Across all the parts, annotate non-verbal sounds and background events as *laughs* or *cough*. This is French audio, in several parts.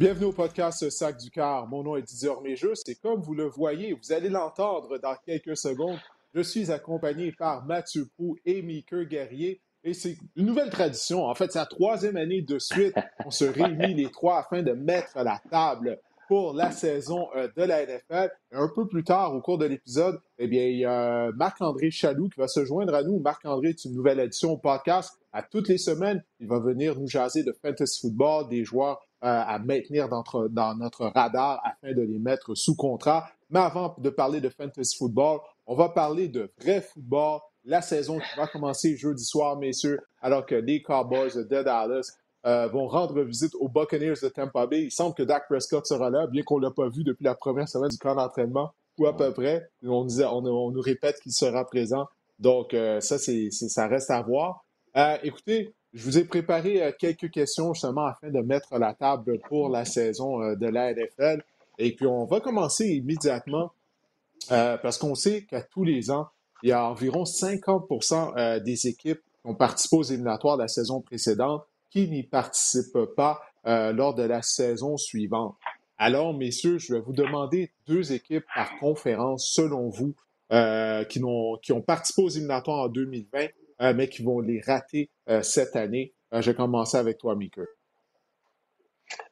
Bienvenue au podcast Sac du Car. Mon nom est Didier Orméjus et comme vous le voyez, vous allez l'entendre dans quelques secondes, je suis accompagné par Mathieu Pou et Mickey Guerrier. Et c'est une nouvelle tradition. En fait, c'est la troisième année de suite. *laughs* On se réunit les trois afin de mettre la table pour la saison euh, de la NFL. un peu plus tard, au cours de l'épisode, eh bien, il y a Marc-André Chaloux qui va se joindre à nous. Marc-André est une nouvelle édition au podcast. À toutes les semaines, il va venir nous jaser de fantasy football, des joueurs euh, à maintenir dans notre, dans notre radar afin de les mettre sous contrat. Mais avant de parler de fantasy football, on va parler de vrai football. La saison qui va commencer jeudi soir, messieurs, alors que les Cowboys de Dallas euh, vont rendre visite aux Buccaneers de Tampa Bay. Il semble que Dak Prescott sera là, bien qu'on ne l'a pas vu depuis la première semaine du camp d'entraînement, ou à peu près. On, on, nous répète qu'il sera présent. Donc, euh, ça, c'est, ça reste à voir. écoutez, je vous ai préparé euh, quelques questions justement afin de mettre la table pour la saison euh, de la NFL. Et puis, on va commencer immédiatement euh, parce qu'on sait qu'à tous les ans, il y a environ 50% des équipes qui ont participé aux éliminatoires de la saison précédente qui n'y participent pas lors de la saison suivante. Alors, messieurs, je vais vous demander deux équipes par conférence, selon vous, qui, ont, qui ont participé aux éliminatoires en 2020 euh, mais qui vont les rater euh, cette année. Euh, je vais commencer avec toi, Mika.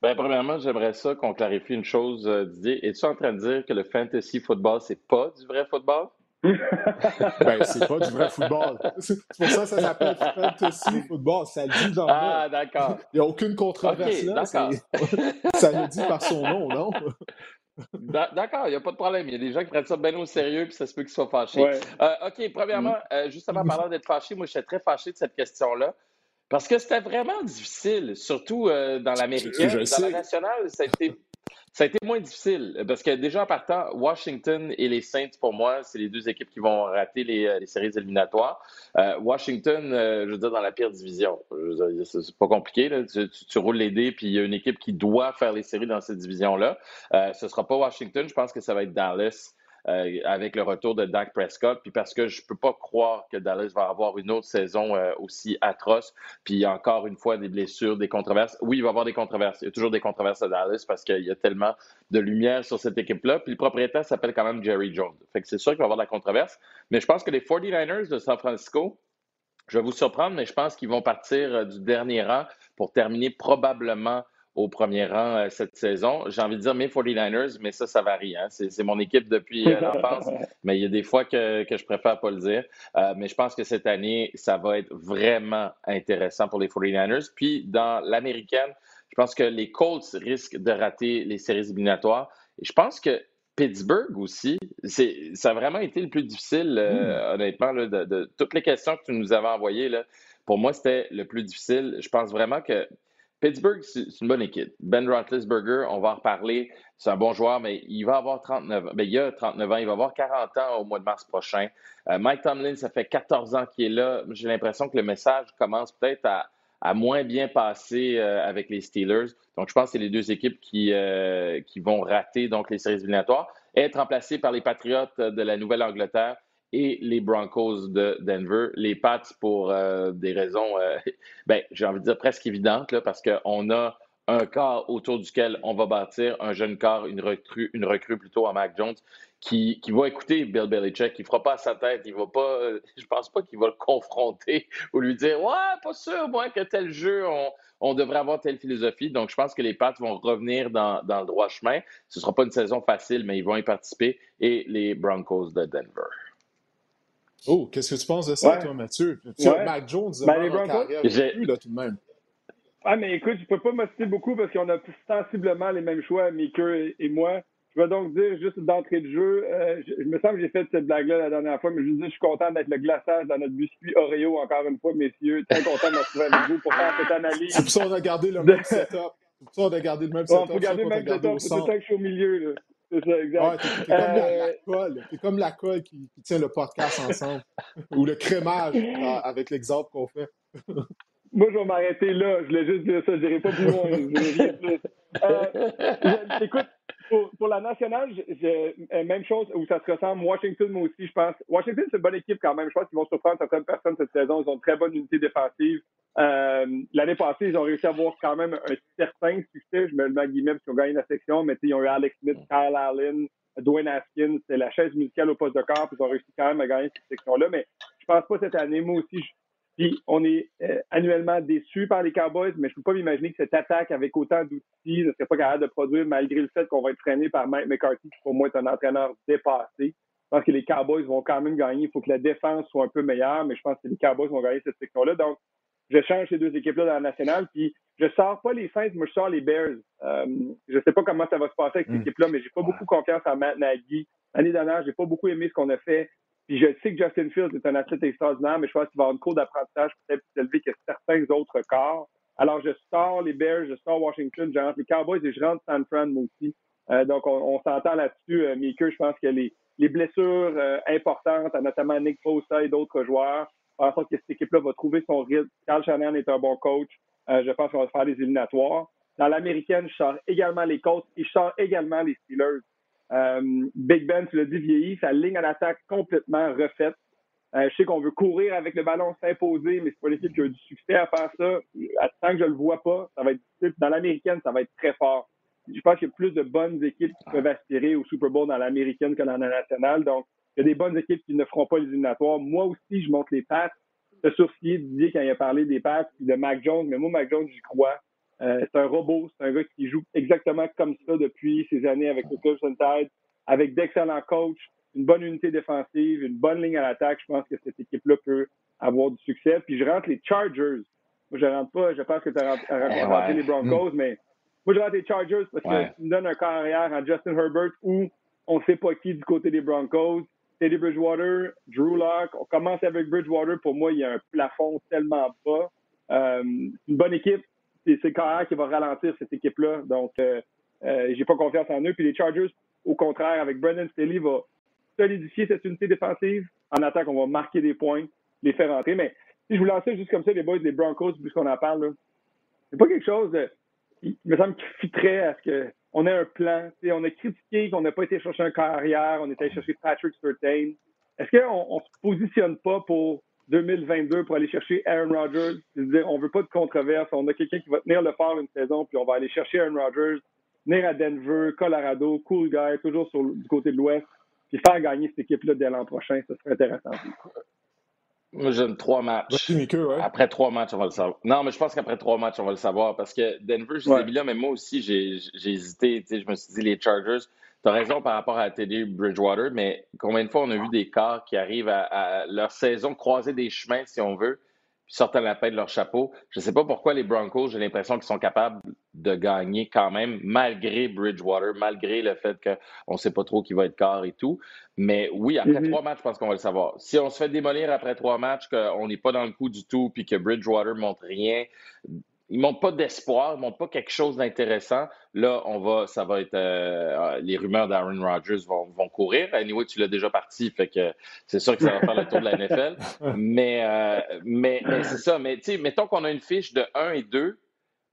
Ben, premièrement, j'aimerais ça qu'on clarifie une chose, Didier. Es-tu en train de dire que le fantasy football, c'est pas du vrai football? *laughs* ben, c'est pas du vrai football. C'est pour ça que ça s'appelle fantasy football. Ça le dit dans Ah, d'accord. Il n'y a aucune controverse là. Ça, *laughs* ça le dit par son nom, non? D'accord, il n'y a pas de problème. Il y a des gens qui prennent ça bien au sérieux, puis ça se peut qu'ils soient fâchés. Euh, OK, premièrement, mm. euh, justement, parlant d'être fâché, moi, j'étais très fâché de cette question-là. Parce que c'était vraiment difficile, surtout euh, dans l'américaine. Dans la nationale, ça a été ça a été moins difficile parce que déjà en partant, Washington et les Saints, pour moi, c'est les deux équipes qui vont rater les, euh, séries éliminatoires. Euh, Washington, euh, je veux dire, dans la pire division. C'est pas compliqué. Tu, roules les dés, puis il y a une équipe qui doit faire les séries dans cette division-là. ce sera pas Washington, je pense que ça va être Dallas. Euh, avec le retour de Dak Prescott, puis parce que je ne peux pas croire que Dallas va avoir une autre saison euh, aussi atroce, puis encore une fois des blessures, des controverses. Oui, il va y avoir des controverses. Il y a toujours des controverses à Dallas parce qu'il y a tellement de lumière sur cette équipe-là. Puis le propriétaire s'appelle quand même Jerry Jones. Fait que c'est sûr qu'il va y avoir de la controverse. Mais je pense que les 49ers de San Francisco, je vais vous surprendre, mais je pense qu'ils vont partir euh, du dernier rang pour terminer probablement au premier rang euh, cette saison. J'ai envie de dire mes 49ers, mais ça, ça varie. Hein. C'est mon équipe depuis euh, *laughs* l'enfance, mais il y a des fois que, que je préfère pas le dire. Euh, mais je pense que cette année, ça va être vraiment intéressant pour les 49ers. Puis dans l'américaine, je pense que les Colts risquent de rater les séries éliminatoires. Et je pense que Pittsburgh aussi, ça a vraiment été le plus difficile, hmm. honnêtement, de, de, toutes les questions que tu nous avais envoyées. Là, pour moi, c'était le plus difficile. Je pense vraiment que Pittsburgh, c'est une bonne équipe. Ben Roethlisberger, on va en reparler. C'est un bon joueur, mais il va avoir 39 ans. Ben, il a 39 ans, il va avoir 40 ans au mois de mars prochain. Euh, Mike Tomlin, ça fait 14 ans qu'il est là. J'ai l'impression que le message commence peut-être à, moins bien passer euh, avec les Steelers. Donc, je pense que c'est les deux équipes qui, euh, qui vont rater donc, les séries éliminatoires. Être remplacées par les Patriotes de la Nouvelle-Angleterre et les Broncos de Denver. Les Pats, pour euh, des raisons, euh, *laughs* ben, j'ai envie de dire presque évidentes, là, parce qu'on a un corps autour duquel on va bâtir un jeune corps, une recrue, une recrue plutôt à Mac Jones, qui, qui va écouter Bill Belichick, il ne fera pas à sa tête, il va pas, *laughs* je pense pas qu'il va le confronter *laughs* ou lui dire Ouais, pas sûr, moi, que tel jeu, on, on devrait avoir telle philosophie. Donc, je pense que les Pats vont revenir dans, dans le droit chemin. Ce ne sera pas une saison facile, mais ils vont y participer. Et les Broncos de Denver. Oh, qu'est-ce que tu penses de ça, toi, Mathieu? Tu ouais. Mac Jones ben, les Broncos, plus, là, tout de même. Ah, mais écoute, je ne peux pas m'occuper beaucoup parce qu'on a sensiblement les mêmes choix, Mickey et, moi. Je vais donc dire, juste d'entrée de jeu, euh, je, me semble que j'ai fait cette blague-là la dernière fois, mais je veux dire, je suis content d'être le glaçage dans notre biscuit Oreo encore une fois, messieurs. Très content de me retrouver avec vous pour faire cette analyse. C'est pour ça qu'on a gardé le même setup. C'est pour ça qu'on a gardé le même setup. On peut garder le même setup, c'est ça que je suis au milieu. Là. C'est ça, exact. t'es, comme la, euh, colle. T'es comme la colle qui, tient le podcast ensemble. *laughs* Ou le crémage, avec l'exemple qu'on fait. Moi, je vais m'arrêter là. Je voulais juste dire ça. Je dirais pas plus loin. Je plus. Euh, *laughs* écoute, pour, la nationale, euh, même chose où ça se ressemble. Washington, moi aussi, je pense. Washington, c'est une bonne équipe quand même. Je pense qu'ils vont surprendre certaines personnes cette saison. Ils ont une très bonne unité défensive. Euh, l'année passée, ils ont réussi à avoir quand même un certain succès. Je me le mets à guillemets parce qu'ils ont gagné la section, mais ils ont eu Alex Smith, Kyle Allen, Dwayne Haskins. C'est la chaise musicale au poste de corps. Puis ils ont réussi quand même à gagner cette section-là. Mais je pense pas cette année. Moi aussi, je, puis on est euh, annuellement déçu par les Cowboys, mais je ne peux pas m'imaginer que cette attaque avec autant d'outils ne serait pas capable de produire malgré le fait qu'on va être freiné par Mike McCarthy, qui pour moi est un entraîneur dépassé. Je pense que les Cowboys vont quand même gagner. Il faut que la défense soit un peu meilleure, mais je pense que les Cowboys vont gagner cette section-là. Donc, je change ces deux équipes-là dans la nationale. Puis, je sors pas les Saints, mais je sors les Bears. Euh, je sais pas comment ça va se passer avec cette mm. équipe-là, mais j'ai pas beaucoup confiance en Matt Nagy. L'année dernière, j'ai pas beaucoup aimé ce qu'on a fait. Puis je sais que Justin Fields est un athlète extraordinaire, mais je pense qu'il va avoir une cour d'apprentissage peut-être plus élevée que certains autres corps. Alors, je sors les Bears, je sors Washington, je rentre les Cowboys et je rentre San Fran, aussi. Euh, donc, on, s'entend là-dessus. Euh, je pense que les, les blessures euh, importantes, notamment Nick Bosa et d'autres joueurs, en sorte que cette équipe-là va trouver son rythme. Carl Shannon est un bon coach. Euh, je pense qu'on va faire des éliminatoires. Dans l'américaine, je sors également les Colts et je sors également les Steelers. Euh, Big Ben, tu l'as dit, vieilli, sa ligne à l'attaque complètement refaite. Euh, je sais qu'on veut courir avec le ballon, s'imposer, mais c'est pas l'équipe qui a du succès à faire ça. Tant que je le vois pas, ça va être difficile. Dans l'américaine, ça va être très fort. Je pense qu'il y a plus de bonnes équipes qui peuvent aspirer au Super Bowl dans l'américaine que dans la nationale. Donc, il y a des bonnes équipes qui ne feront pas les éliminatoires. Moi aussi, je monte les pattes. Ce sourcilier Didier quand il a parlé des pattes de Mac Jones, mais moi, Mac Jones, j'y crois. Euh, c'est un robot, c'est un gars qui joue exactement comme ça depuis ses années avec le Club Tide, avec d'excellents coachs, une bonne unité défensive, une bonne ligne à l'attaque. Je pense que cette équipe-là peut avoir du succès. Puis je rentre les Chargers. Moi, je rentre pas, je pense que tu as rentré les Broncos, mais moi, je rentre les Chargers parce que tu me donnes un carrière en Justin Herbert où on ne sait pas qui du côté des Broncos. Teddy Bridgewater, Drew Locke. On commence avec Bridgewater. Pour moi, il y a un plafond tellement bas. Euh, une bonne équipe c'est le qui va ralentir cette équipe-là. Donc, euh, euh, j'ai pas confiance en eux. Puis les Chargers, au contraire, avec Brendan Staley, va solidifier cette unité défensive. En attaque, on va marquer des points, les faire rentrer. Mais si je vous lançais juste comme ça, les boys, les Broncos, puisqu'on en parle, c'est pas quelque chose, de, il me semble qui fitterait à ce qu'on ait un plan. on a critiqué qu'on n'a pas été chercher un carrière, on était allé chercher Patrick Surtain. Est-ce qu'on ne se positionne pas pour 2022 pour aller chercher Aaron Rodgers. C'est-à-dire, on veut pas de controverse. On a quelqu'un qui va tenir le fort une saison, puis on va aller chercher Aaron Rodgers, venir à Denver, Colorado, cool guy, toujours sur, du côté de l'Ouest, puis faire gagner cette équipe-là dès l'an prochain. Ça serait intéressant. Moi, j'aime trois matchs. Après trois matchs, on va le savoir. Non, mais je pense qu'après trois matchs, on va le savoir parce que Denver, je ouais. là, mais moi aussi, j'ai hésité. Je me suis dit, les Chargers, tu as raison par rapport à Teddy Bridgewater, mais combien de fois on a vu des corps qui arrivent à, leur saison croiser des chemins, si on veut, puis sortent la paix de leur chapeau. Je ne sais pas pourquoi les Broncos, j'ai l'impression qu'ils sont capables de gagner quand même, malgré Bridgewater, malgré le fait qu'on ne sait pas trop qui va être corps et tout. Mais oui, après mm-hmm. trois matchs, je pense qu'on va le savoir. Si on se fait démolir après trois matchs, qu'on n'est pas dans le coup du tout, puis que Bridgewater montre rien, ils montrent pas d'espoir, ils montrent pas quelque chose d'intéressant. Là, on va, ça va être euh, les rumeurs d'Aaron Rodgers vont, vont, courir. Anyway, tu l'as déjà parti, fait que c'est sûr que ça va faire le tour de la NFL. *laughs* Mais, euh, mais, mais c'est ça. Mais tu sais, mettons qu'on a une fiche de 1 et 2,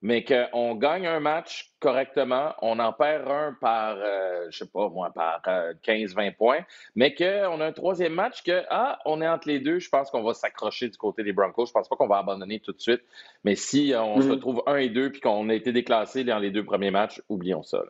mais qu'on gagne un match correctement, on en perd un par, euh, je sais pas moi, par 15-20 euh, points, mais qu'on a un troisième match que, ah, on est entre les deux, je pense qu'on va s'accrocher du côté des Broncos. Je pense pas qu'on va abandonner tout de suite, mais si on se mm-hmm. retrouve un et deux puis qu'on a été déclassé dans les deux premiers matchs, oublions ça.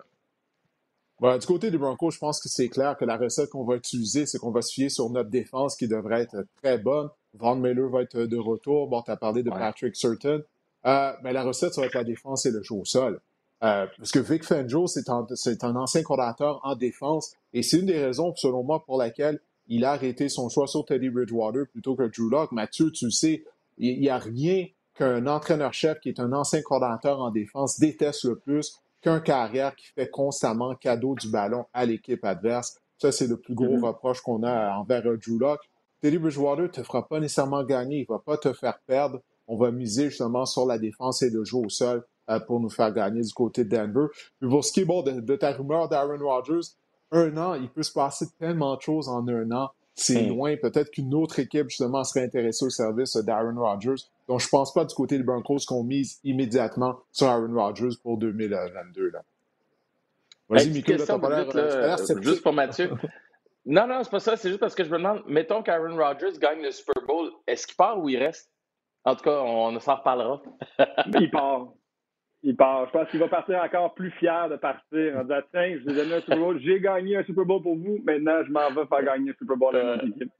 du côté des Broncos, je pense que c'est clair que la recette qu'on va utiliser, c'est qu'on va se fier sur notre défense qui devrait être très bonne. Van Miller va être de retour. Bon, tu as parlé de Patrick Certain. Euh, ben, la recette, ça va être la défense et le jeu au sol. Euh, parce que Vic Fangio, c'est un, un, ancien coordinateur en défense et c'est une des raisons, selon moi, pour laquelle il a arrêté son choix sur Teddy Bridgewater plutôt que Drew Locke. Mathieu, tu le sais, il n'y a rien qu'un entraîneur-chef qui est un ancien coordinateur en défense déteste le plus qu'un carrière qui fait constamment cadeau du ballon à l'équipe adverse. Ça, c'est le plus gros mm-hmm. reproche qu'on a envers Drew Locke. Teddy Bridgewater ne te fera pas nécessairement gagner, il ne va pas te faire perdre on va miser justement sur la défense et le jeu au sol euh, pour nous faire gagner du côté de Denver. Puis pour ce qui est bon, de, ta rumeur d'Aaron Rodgers, un an, il peut se passer tellement de choses en un an. C'est loin. Peut-être qu'une autre équipe, justement, serait intéressée au service d'Aaron Rodgers. Donc, je pense pas du côté des Broncos qu'on mise immédiatement sur Aaron Rodgers pour 2022. Là. Vas-y, Michael, Juste pour Mathieu. *laughs* non, non, c'est pas ça. C'est juste parce que je me demande, mettons qu'Aaron Rodgers gagne le Super Bowl, est-ce qu'il part ou il reste? En tout cas, on s'en reparlera. *laughs* il part. Il part. Je pense qu'il va partir encore plus fier de partir en disant Tiens, je vous ai donné un Super Bowl, j'ai gagné un Super Bowl pour vous, maintenant je m'en vais faire gagner un Super Bowl à mon équipe.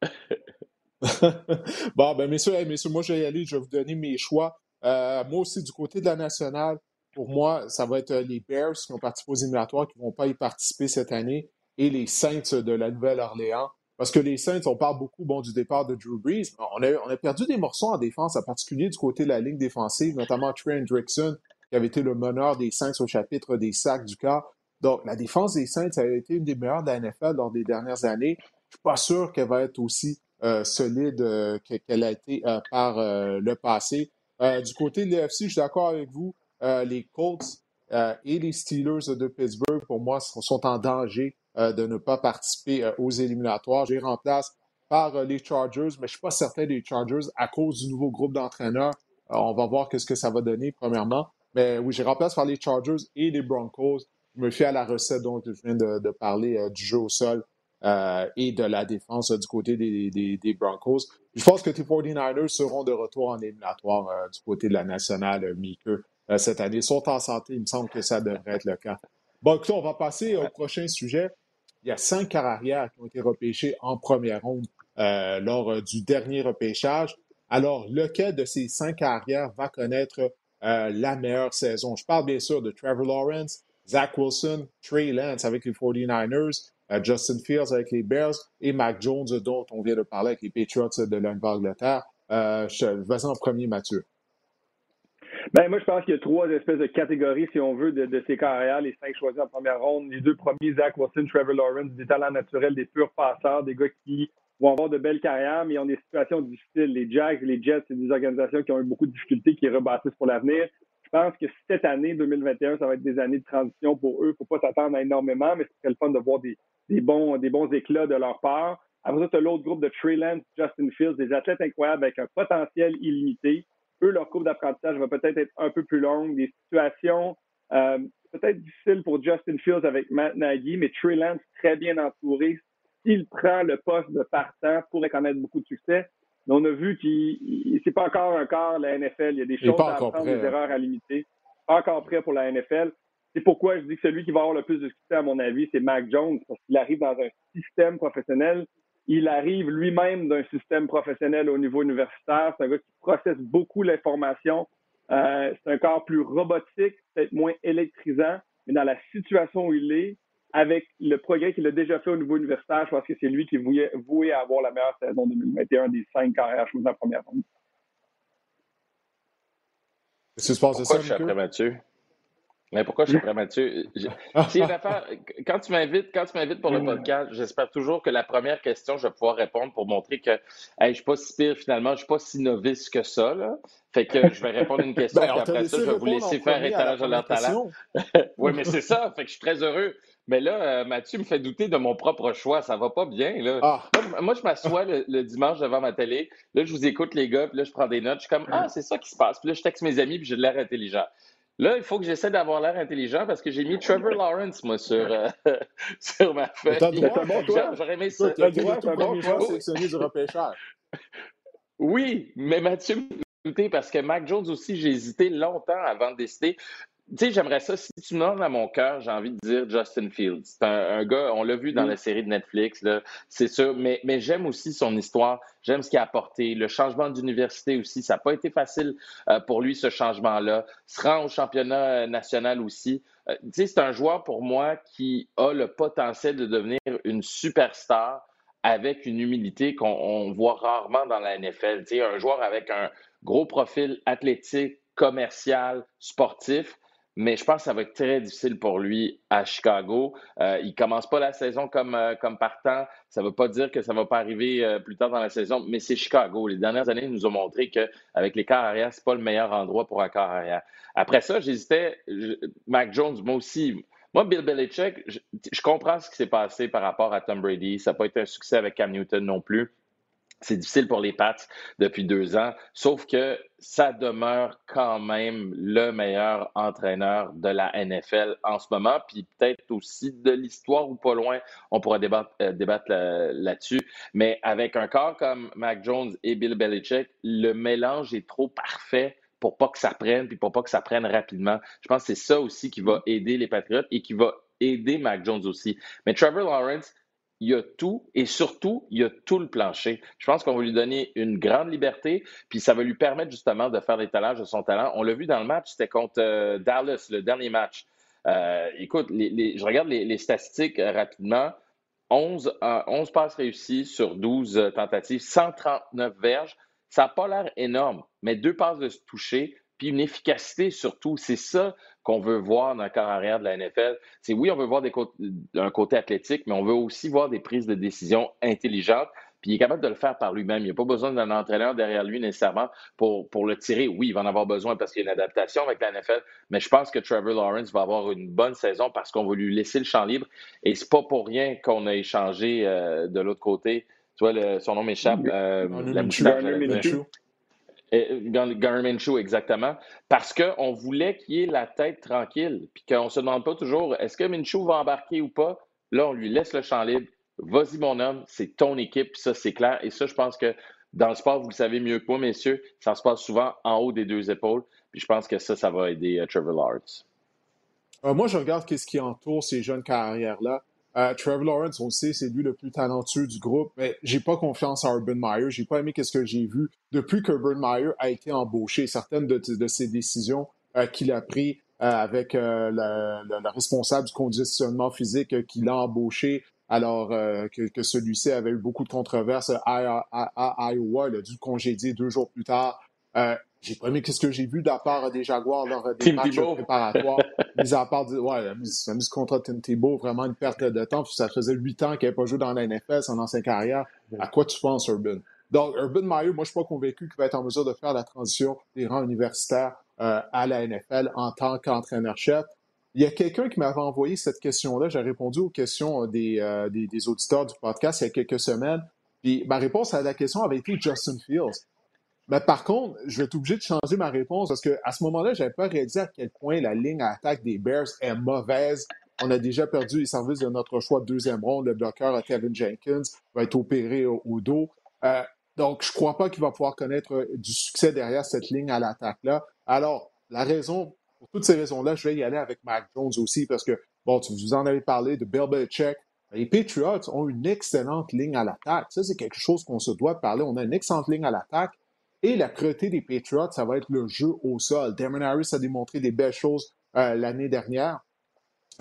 *laughs* bon, ben, messieurs, messieurs, moi, je vais y aller, je vais vous donner mes choix. Euh, moi aussi, du côté de la nationale, pour moi, ça va être euh, les Bears qui ont participé aux éliminatoires, qui ne vont pas y participer cette année, et les Saints de la Nouvelle-Orléans. Parce que les Saints, on parle beaucoup bon, du départ de Drew Brees. On a, on a perdu des morceaux en défense, en particulier du côté de la ligne défensive, notamment Trey Hendrickson, qui avait été le meneur des Saints au chapitre des sacs du cas. Donc, la défense des Saints a été une des meilleures de la NFL lors des dernières années. Je ne suis pas sûr qu'elle va être aussi euh, solide euh, qu'elle a été euh, par le passé. du côté de l'FC, je suis d'accord avec vous. les Colts et les Steelers de Pittsburgh, pour moi, sont en danger de ne pas participer aux éliminatoires. Les remplace par les Chargers, mais je suis pas certain des Chargers à cause du nouveau groupe d'entraîneurs. on va voir ce que ça va donner, premièrement. Mais oui, je remplace par les Chargers et les Broncos. Je me fie à la recette dont je viens de, parler du jeu au sol euh, et de la défense du côté des, Broncos. Je pense que les 49ers seront de retour en éliminatoire euh, du côté de la nationale, euh, Mieke, cette année. Ils sont en santé, il me semble que ça devrait être le cas. Bon, écoutez, on va passer au prochain sujet. Il y a cinq carrières qui ont été repêchées en première ronde lors du dernier repêchage. Alors, lequel de ces cinq carrières va connaître la meilleure saison? Je parle bien sûr de Trevor Lawrence, Zach Wilson, Trey Lance avec les 49ers, Justin Fields avec les Bears et Mac Jones, dont on vient de parler avec les Patriots de l'Angleterre. Euh, Vas-y en premier, Mathieu. Ben, moi, je pense qu'il y a trois espèces de catégories, si on veut, de, ces carrières. Les cinq choisis en première ronde. Les deux premiers, Zach Wilson, Trevor Lawrence, des talents naturels, des purs passeurs, des gars qui vont avoir de belles carrières, mais ils ont des situations difficiles. Les Jacks, les Jets, c'est des organisations qui ont eu beaucoup de difficultés, qui rebâtissent pour l'avenir. Je pense que cette année, 2021, ça va être des années de transition pour eux. Il ne faut pas s'attendre à énormément, mais ce serait le fun de voir des, des bons, des bons éclats de leur part. Après ça, tu as l'autre groupe de Trey Lance, Justin Fields, des athlètes incroyables avec un potentiel illimité. Eux, leur courbe d'apprentissage va peut-être être un peu plus longue, des situations euh, peut-être difficiles pour Justin Fields avec Matt Nagy, mais Trey Lance, très bien entouré. S'il prend le poste de partant, pourrait connaître beaucoup de succès. Mais on a vu qu'il c'est pas encore un quart la NFL. Il y a des choses à apprendre, des hein. erreurs à limiter. Pas encore prêt pour la NFL. C'est pourquoi je dis que celui qui va avoir le plus de succès, à mon avis, c'est Mac Jones, parce qu'il arrive dans un système professionnel. Il arrive lui-même d'un système professionnel au niveau universitaire. C'est un gars qui processe beaucoup l'information. Euh, c'est un corps plus robotique, peut-être moins électrisant, mais dans la situation où il est, avec le progrès qu'il a déjà fait au niveau universitaire, je pense que c'est lui qui est voué, à avoir la meilleure saison 2021 des cinq carrières choses en première ronde. Qu'est-ce qui se passe ça, après Mathieu? Mais pourquoi je suis *laughs* prêt, Mathieu? quand tu m'invites, quand tu m'invites pour le podcast, j'espère toujours que la première question, je vais pouvoir répondre pour montrer que je ne suis pas si pire finalement, je ne suis pas si novice que ça. Là. Fait que je vais répondre à une question, et *laughs* ben, après ça, je vais vous laisser faire étalage de leur talent. *laughs* oui, mais c'est ça. Fait que je suis très heureux. Mais là, euh, Mathieu me fait douter de mon propre choix. Ça va pas bien. Là. Ah. Moi, je m'assois le, dimanche devant ma télé. Là, je vous écoute, les gars. Puis là, je prends des notes. Je suis comme, ah, c'est ça qui se passe. Puis là, je texte mes amis. Puis j'ai de l'air intelligent. Là, il faut que j'essaie d'avoir l'air intelligent parce que j'ai mis Trevor Lawrence, moi, sur, euh, *laughs* sur ma feuille. J'aurais aimé ça. Tu as droit, bon choix sélectionné du repêchage. Oui, mais Mathieu parce que Mac Jones aussi, j'ai hésité longtemps avant de décider. Tu sais, j'aimerais ça. Si tu me donnes à mon cœur, j'ai envie de dire Justin Fields. C'est un, gars, on l'a vu dans la série de Netflix, c'est sûr. Mais, mais j'aime aussi son histoire. J'aime ce qu'il a apporté. Le changement d'université aussi, ça n'a pas été facile euh, pour lui, ce changement-là. Se rend au championnat national aussi. Euh, tu sais, c'est un joueur pour moi qui a le potentiel de devenir une superstar avec une humilité qu'on voit rarement dans la NFL. Tu sais, un joueur avec un gros profil athlétique, commercial, sportif mais je pense que ça va être très difficile pour lui à Chicago. Euh, il commence pas la saison comme, euh, comme partant. Ça ne veut pas dire que ça ne va pas arriver euh, plus tard dans la saison, mais c'est Chicago. Les dernières années nous ont montré qu'avec les arrière, ce n'est pas le meilleur endroit pour un quart arrière. Après ça, j'hésitais. Mac Jones, moi aussi. Moi, Bill Belichick, je, comprends ce qui s'est passé par rapport à Tom Brady. Ça n'a pas été un succès avec Cam Newton non plus. C'est difficile pour les Pats depuis deux ans, sauf que ça demeure quand même le meilleur entraîneur de la NFL en ce moment, puis peut-être aussi de l'histoire ou pas loin, on pourra débattre, euh, débattre là-dessus. Mais avec un corps comme Mac Jones et Bill Belichick, le mélange est trop parfait pour pas que ça prenne, puis pour pas que ça prenne rapidement. Je pense que c'est ça aussi qui va aider les Patriots et qui va aider Mac Jones aussi. Mais Trevor Lawrence, il y a tout et surtout, il y a tout le plancher. Je pense qu'on va lui donner une grande liberté, puis ça va lui permettre justement de faire l'étalage de son talent. On l'a vu dans le match, c'était contre euh, Dallas, le dernier match. Euh, écoute, je regarde les, statistiques euh, rapidement. 11, 11 passes réussies sur 12 tentatives, 139 verges. Ça n'a pas l'air énorme, mais deux passes de se toucher, puis une efficacité surtout. C'est ça qu'on veut voir dans le corps arrière de la NFL. C'est oui, on veut voir des un côté athlétique, mais on veut aussi voir des prises de décision intelligentes. Puis il est capable de le faire par lui-même. Il n'y a pas besoin d'un entraîneur derrière lui nécessairement pour, pour le tirer. Oui, il va en avoir besoin parce qu'il y a une adaptation avec la NFL, mais je pense que Trevor Lawrence va avoir une bonne saison parce qu'on va lui laisser le champ libre. Et c'est pas pour rien qu'on a échangé euh, de l'autre côté. Tu vois, son nom m'échappe. Euh, la Garmin Show, exactement. Parce qu'on voulait qu'il ait la tête tranquille, puis qu'on ne se demande pas toujours est-ce que Minshew va embarquer ou pas? Là, on lui laisse le champ libre. Vas-y, mon homme, c'est ton équipe, ça, c'est clair. Et ça, je pense que dans le sport, vous le savez mieux que moi, messieurs, ça se passe souvent en haut des deux épaules. Puis je pense que ça, ça va aider euh, Trevor Lawrence. Euh, moi, je regarde ce qui entoure ces jeunes carrières-là. Euh, Trevor Lawrence, on le sait, c'est lui le plus talentueux du groupe, mais j'ai pas confiance en Urban Meyer. J'ai pas aimé ce que j'ai vu depuis que Urban Meyer a été embauché. Certaines de, ses décisions euh, qu'il a prises euh, avec le, responsable du conditionnement physique qu'il a embauché, alors que, celui-ci avait eu beaucoup de controverses à, Iowa, il a dû congédier deux jours plus tard. J'ai pas aimé ce que j'ai vu de la part des Jaguars lors des matchs préparatoires? *laughs* mis à part, ouais, la mise, la mise contre Tim Tebow, vraiment une perte de temps. Ça faisait huit ans qu'il n'avait pas joué dans la NFL, son ancienne carrière. À quoi tu penses, Urban? Donc, Urban Meyer, moi, je suis pas convaincu qu'il va être en mesure de faire la transition des rangs universitaires euh, à la NFL en tant qu'entraîneur-chef. Il y a quelqu'un qui m'avait envoyé cette question-là. J'ai répondu aux questions euh, des, euh, des, des, auditeurs du podcast il y a quelques semaines. Puis ma réponse à la question avait été Justin Fields. Mais par contre, je vais être obligé de changer ma réponse parce qu'à ce moment-là, je n'avais pas réalisé à quel point la ligne à attaque des Bears est mauvaise. On a déjà perdu les services de notre choix de deuxième ronde. Le bloqueur Kevin Jenkins va être opéré au, dos. Euh, donc, je ne crois pas qu'il va pouvoir connaître euh, du succès derrière cette ligne à l'attaque-là. Alors, la raison, pour toutes ces raisons-là, je vais y aller avec Mac Jones aussi parce que, bon, tu vous en avez parlé de Bill Belichick. Les Patriots ont une excellente ligne à l'attaque. Ça, c'est quelque chose qu'on se doit de parler. On a une excellente ligne à l'attaque. Et la priorité des Patriots, ça va être le jeu au sol. Damon Harris a démontré des belles choses euh, l'année dernière.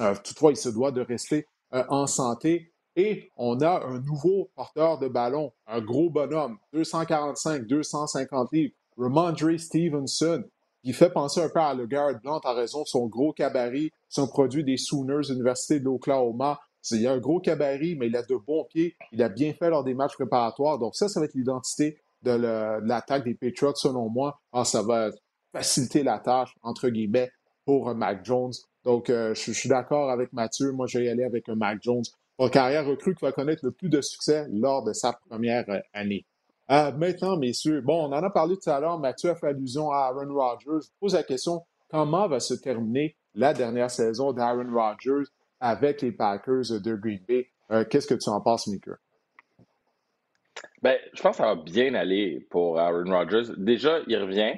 Euh, toutefois, il se doit de rester euh, en santé. Et on a un nouveau porteur de ballon, un gros bonhomme, 245, 250 livres, Ramondre Stevenson, qui fait penser un peu à le Garrett Blunt à raison de son gros cabaret, son produit des Sooners, Université de l'Oklahoma. Il a un gros cabaret, mais il a de bons pieds. Il a bien fait lors des matchs préparatoires. Donc ça, ça va être l'identité de l'attaque des Patriots, selon moi, ah, ça va faciliter la tâche, entre guillemets, pour un Mac Jones. Donc, euh, je, suis d'accord avec Mathieu. Moi, je vais y aller avec un Mac Jones. Carrière recrue qui va connaître le plus de succès lors de sa première euh, année. Euh, maintenant, messieurs, bon, on en a parlé tout à l'heure. Mathieu a fait allusion à Aaron Rodgers. Je pose la question, comment va se terminer la dernière saison d'Aaron Rodgers avec les Packers de Green Bay? Qu'est-ce que tu en penses, Mika? Ben, je pense que ça va bien aller pour Aaron Rodgers. Déjà, il revient.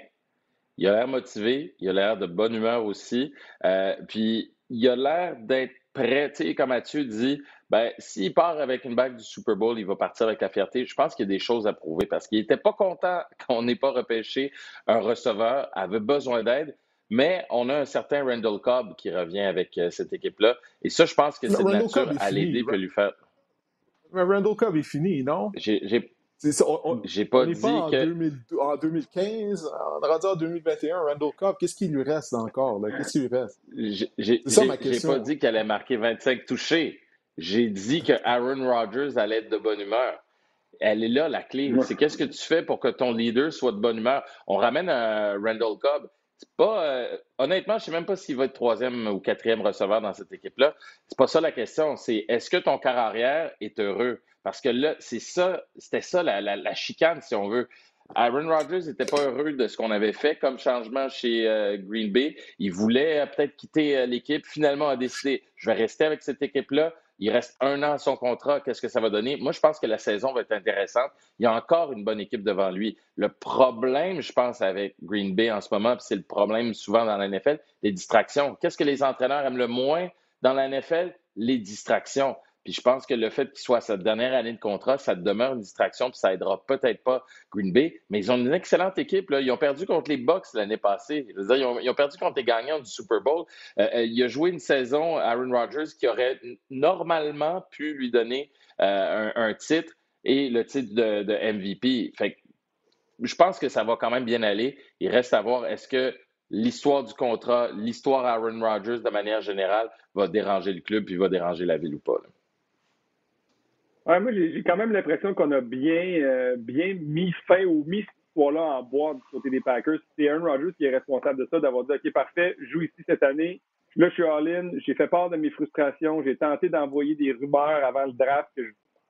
Il a l'air motivé. Il a l'air de bonne humeur aussi. Euh, puis, il a l'air d'être prêt. Tu sais, comme Mathieu dit, ben, s'il part avec une bague du Super Bowl, il va partir avec la fierté. Je pense qu'il y a des choses à prouver parce qu'il n'était pas content *laughs* qu'on n'ait pas repêché un receveur, avait besoin d'aide. Mais on a un certain Randall Cobb qui revient avec euh, cette équipe-là. Et ça, je pense que c'est de nature à l'aider, peut lui faire. Mais Randall Cobb est fini, non? J'ai j'ai pas dit en, que... en 2015, on est rendu en 2021, Randall Cobb, qu'est-ce qui lui reste encore? Qu'est-ce qui lui reste? C'est ça ma question. J'ai pas dit qu'elle allait marquer 25 touchés. J'ai dit que Aaron Rodgers allait être de bonne humeur. Elle est là, la clé. C'est qu'est-ce que tu fais pour que ton leader soit de bonne humeur? On ramène un Randall Cobb. C'est pas, euh, honnêtement, je sais même pas s'il va être troisième ou quatrième receveur dans cette équipe-là. C'est pas ça la question. C'est est-ce que ton carrière est heureux? Parce que là, c'est ça, c'était ça la, chicane, si on veut. Aaron Rodgers n'était pas heureux de ce qu'on avait fait comme changement chez euh, Green Bay. Il voulait euh, peut-être quitter l'équipe. Finalement, a décidé, je vais rester avec cette équipe-là. Il reste un an à son contrat. Qu'est-ce que ça va donner? Moi, je pense que la saison va être intéressante. Il y a encore une bonne équipe devant lui. Le problème, je pense, avec Green Bay en ce moment, c'est le problème souvent dans la NFL, les distractions. Qu'est-ce que les entraîneurs aiment le moins dans la NFL? Les distractions. Puis je pense que le fait qu'il soit sa dernière année de contrat, ça demeure une distraction, puis ça aidera peut-être pas Green Bay. Mais ils ont une excellente équipe. Ils ont perdu contre les Bucks l'année passée. ils, ont, perdu contre les gagnants du Super Bowl. Euh, euh, il a joué une saison, Aaron Rodgers, qui aurait normalement pu lui donner euh, un, titre et le titre de, MVP. Je pense que ça va quand même bien aller. Il reste à voir est-ce que l'histoire du contrat, l'histoire Aaron Rodgers de manière générale va déranger le club puis va déranger la ville ou pas moi, j'ai quand même l'impression qu'on a bien, euh, bien mis fin ou mis ce histoire-là en bois du côté des Packers. C'est Aaron Rodgers qui est responsable de ça, d'avoir dit OK, parfait, je joue ici cette année. Là, je suis all-in, j'ai fait part de mes frustrations, j'ai tenté d'envoyer des rumeurs avant le draft que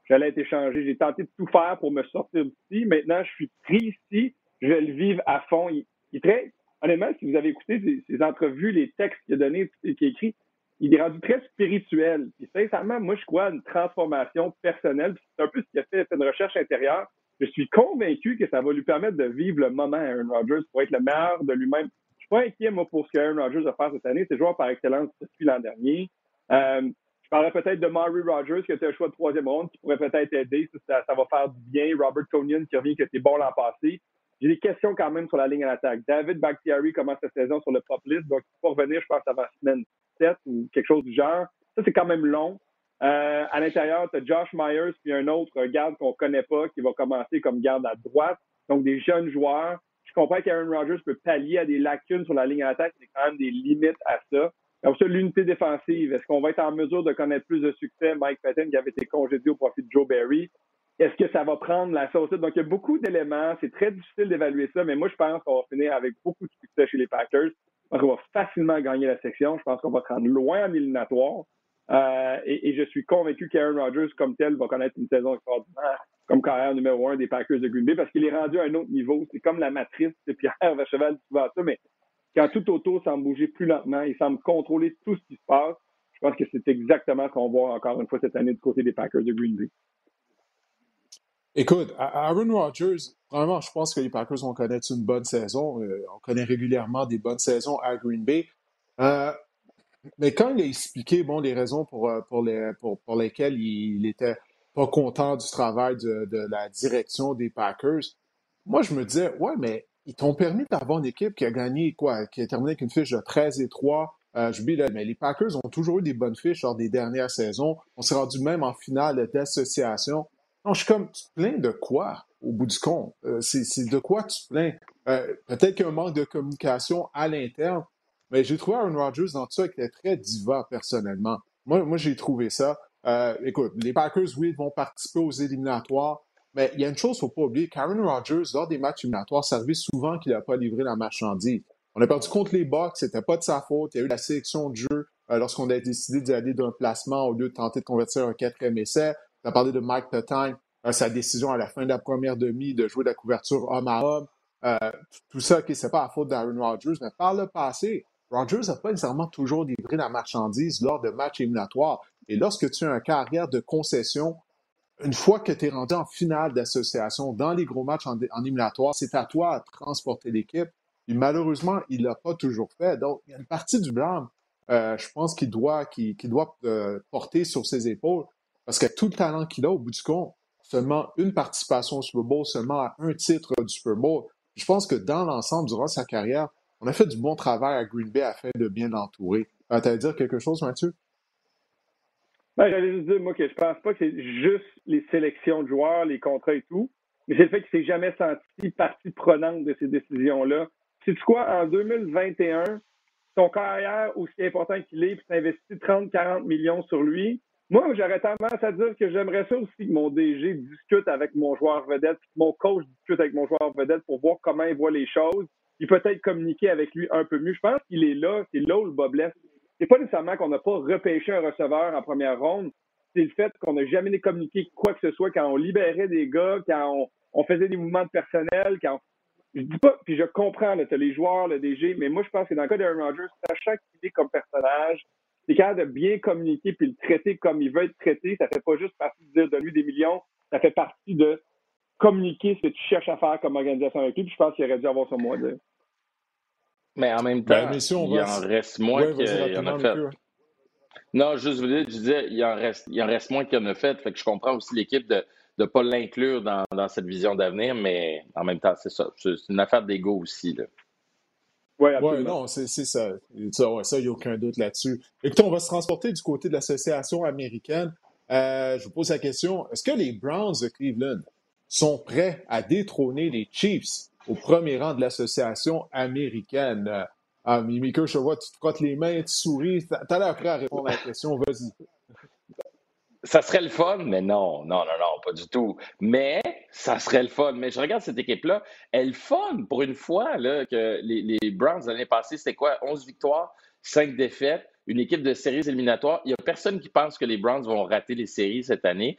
j'allais être échangé. J'ai tenté de tout faire pour me sortir d'ici. Maintenant, je suis pris ici, je vais le vivre à fond. Il, est très, honnêtement, si vous avez écouté ses, entrevues, les textes qu'il a donnés, qu'il a écrit, il est rendu très spirituel. Puis sincèrement, moi, je crois à une transformation personnelle. C'est un peu ce qu'il a fait, fait une recherche intérieure. Je suis convaincu que ça va lui permettre de vivre le moment Aaron Rodgers pour être le meilleur de lui-même. Je suis pas inquiet, moi, pour ce qu'Aaron Rodgers va faire cette année. C'est joueur par excellence depuis l'an dernier. Euh, je parlerais peut-être de Maury Rodgers, qui a été un choix de troisième ronde, qui pourrait peut-être aider. Ça, ça, va faire du bien. Robert Tonian, qui revient, qui était bon l'an passé. J'ai des questions quand même sur la ligne à l'attaque. David Bakhtiari commence sa saison sur le pop list, donc il faut revenir, je pense, avant la semaine ou quelque chose du genre. Ça, c'est quand même long. Euh, à l'intérieur, tu as Josh Myers puis un autre garde qu'on connaît pas qui va commencer comme garde à droite. Donc, des jeunes joueurs. Je comprends qu'Aaron Rodgers peut pallier à des lacunes sur la ligne d'attaque. Il y a quand même des limites à ça. Donc, ça, l'unité défensive, est-ce qu'on va être en mesure de connaître plus de succès? Mike Patton qui avait été congédié au profit de Joe Barry. Est-ce que ça va prendre la sauce? Donc, il y a beaucoup d'éléments. C'est très difficile d'évaluer ça, mais moi, je pense qu'on va finir avec beaucoup de succès chez les Packers. On va facilement gagner la section. Je pense qu'on va se rendre loin en éliminatoire. Euh, et, je suis convaincu qu'Aaron Rodgers, comme tel, va connaître une saison extraordinaire comme carrière numéro un des Packers de Green Bay parce qu'il est rendu à un autre niveau. C'est comme la matrice de Pierre *laughs* Vacheval dit souvent ça, mais quand tout autour semble bouger plus lentement, il semble contrôler tout ce qui se passe. Je pense que c'est exactement ce qu'on voit encore une fois cette année du côté des Packers de Green Bay. Écoute, Aaron Rodgers, vraiment, je pense que les Packers vont connaître une bonne saison. Euh, on connaît régulièrement des bonnes saisons à Green Bay. Euh, mais quand il a expliqué bon, les raisons pour, euh, pour, les, pour, pour lesquelles il n'était pas content du travail de, de, la direction des Packers, moi, je me disais, ouais, mais ils t'ont permis d'avoir une équipe qui a gagné, quoi, qui a terminé avec une fiche de 13 et 3. Euh, je mais les Packers ont toujours eu des bonnes fiches lors des dernières saisons. On s'est rendu même en finale d'association. Non, je suis comme, tu te plains de quoi au bout du compte? Euh, c'est de quoi tu te plains? Euh, peut-être qu'il y a un manque de communication à l'interne, mais j'ai trouvé Aaron Rodgers dans tout ça qui était très diva personnellement. Moi, moi j'ai trouvé ça. Euh, écoute, les Packers, oui, vont participer aux éliminatoires, mais il y a une chose qu'il ne faut pas oublier. Karen Rodgers, lors des matchs éliminatoires, ça arrive souvent qu'il n'a pas livré la marchandise. On a perdu contre les Bucks, c'était pas de sa faute. Il y a eu la sélection de jeu lorsqu'on a décidé d'y aller d'un placement au lieu de tenter de convertir un quatrième essai. Tu as parlé de Mike Petain, euh, sa décision à la fin de la première demi de jouer la couverture homme à homme. Euh, tout ça, ce c'est pas à faute d'Aaron Rodgers, mais par le passé, Rodgers n'a pas nécessairement toujours livré la marchandise lors de matchs éliminatoires. Et lorsque tu as un carrière de concession, une fois que tu es rendu en finale d'association dans les gros matchs en, éliminatoire, c'est à toi de transporter l'équipe. Et malheureusement, il l'a pas toujours fait. Donc, il y a une partie du blâme, euh, je pense, qu'il doit, qu'il, doit porter sur ses épaules. Parce que tout le talent qu'il a, au bout du compte, seulement une participation au Super Bowl, seulement à un titre du Super Bowl. Je pense que dans l'ensemble, durant sa carrière, on a fait du bon travail à Green Bay afin de bien l'entourer. Euh, tu dire quelque chose, Mathieu? Ben, J'allais juste dire, moi, que je pense pas que c'est juste les sélections de joueurs, les contrats et tout, mais c'est le fait qu'il s'est jamais senti partie prenante de ces décisions-là. C'est quoi, en 2021, son carrière, aussi important qu'il est, puis investi 30-40 millions sur lui, moi, j'aurais tendance à dire que j'aimerais ça aussi que mon DG discute avec mon joueur vedette, que mon coach discute avec mon joueur vedette pour voir comment il voit les choses. Il peut-être communiquer avec lui un peu mieux. Je pense qu'il est là, c'est là où le bas. C'est pas nécessairement qu'on n'a pas repêché un receveur en première ronde. c'est le fait qu'on n'a jamais communiqué quoi que ce soit quand on libérait des gars, quand on, faisait des mouvements de personnel, quand je dis pas, puis je comprends, tu les joueurs, le DG, mais moi je pense que dans le cas d'Aaron Rodgers, sachant qu'il est comme personnage, c'est capable de bien communiquer puis le traiter comme il veut être traité. Ça fait pas juste partie de dire de lui des millions, ça fait partie de communiquer ce que tu cherches à faire comme organisation avec lui. Puis je pense qu'il aurait dû avoir son mot à dire. Mais en même ben, temps, il en reste moins qu'il en a fait. Non, juste vous dire, je disais, il en reste, il en reste moins qu'il en a fait. Fait que je comprends aussi l'équipe de ne pas l'inclure dans, dans, cette vision d'avenir, mais en même temps, c'est ça. C'est une affaire d'ego aussi. Là. Oui, ouais, non, c'est ça. Ça, il n'y a aucun doute là-dessus. Écoutez, on va se transporter du côté de l'association américaine. Euh, je vous pose la question, est-ce que les Browns de Cleveland sont prêts à détrôner les Chiefs au premier rang de l'association américaine? Euh, ah, Mimika, je vois, tu te frottes les mains, tu souris. T'as l'air prêt à répondre à la question, vas-y. Ça serait le fun, mais non, non, non, non, pas du tout. Mais ça serait le fun. Mais je regarde cette équipe-là, elle fun pour une fois là, que les, les Browns l'année passée, c'était quoi? 11 victoires, 5 défaites une équipe de séries éliminatoires. Il n'y a personne qui pense que les Browns vont rater les séries cette année.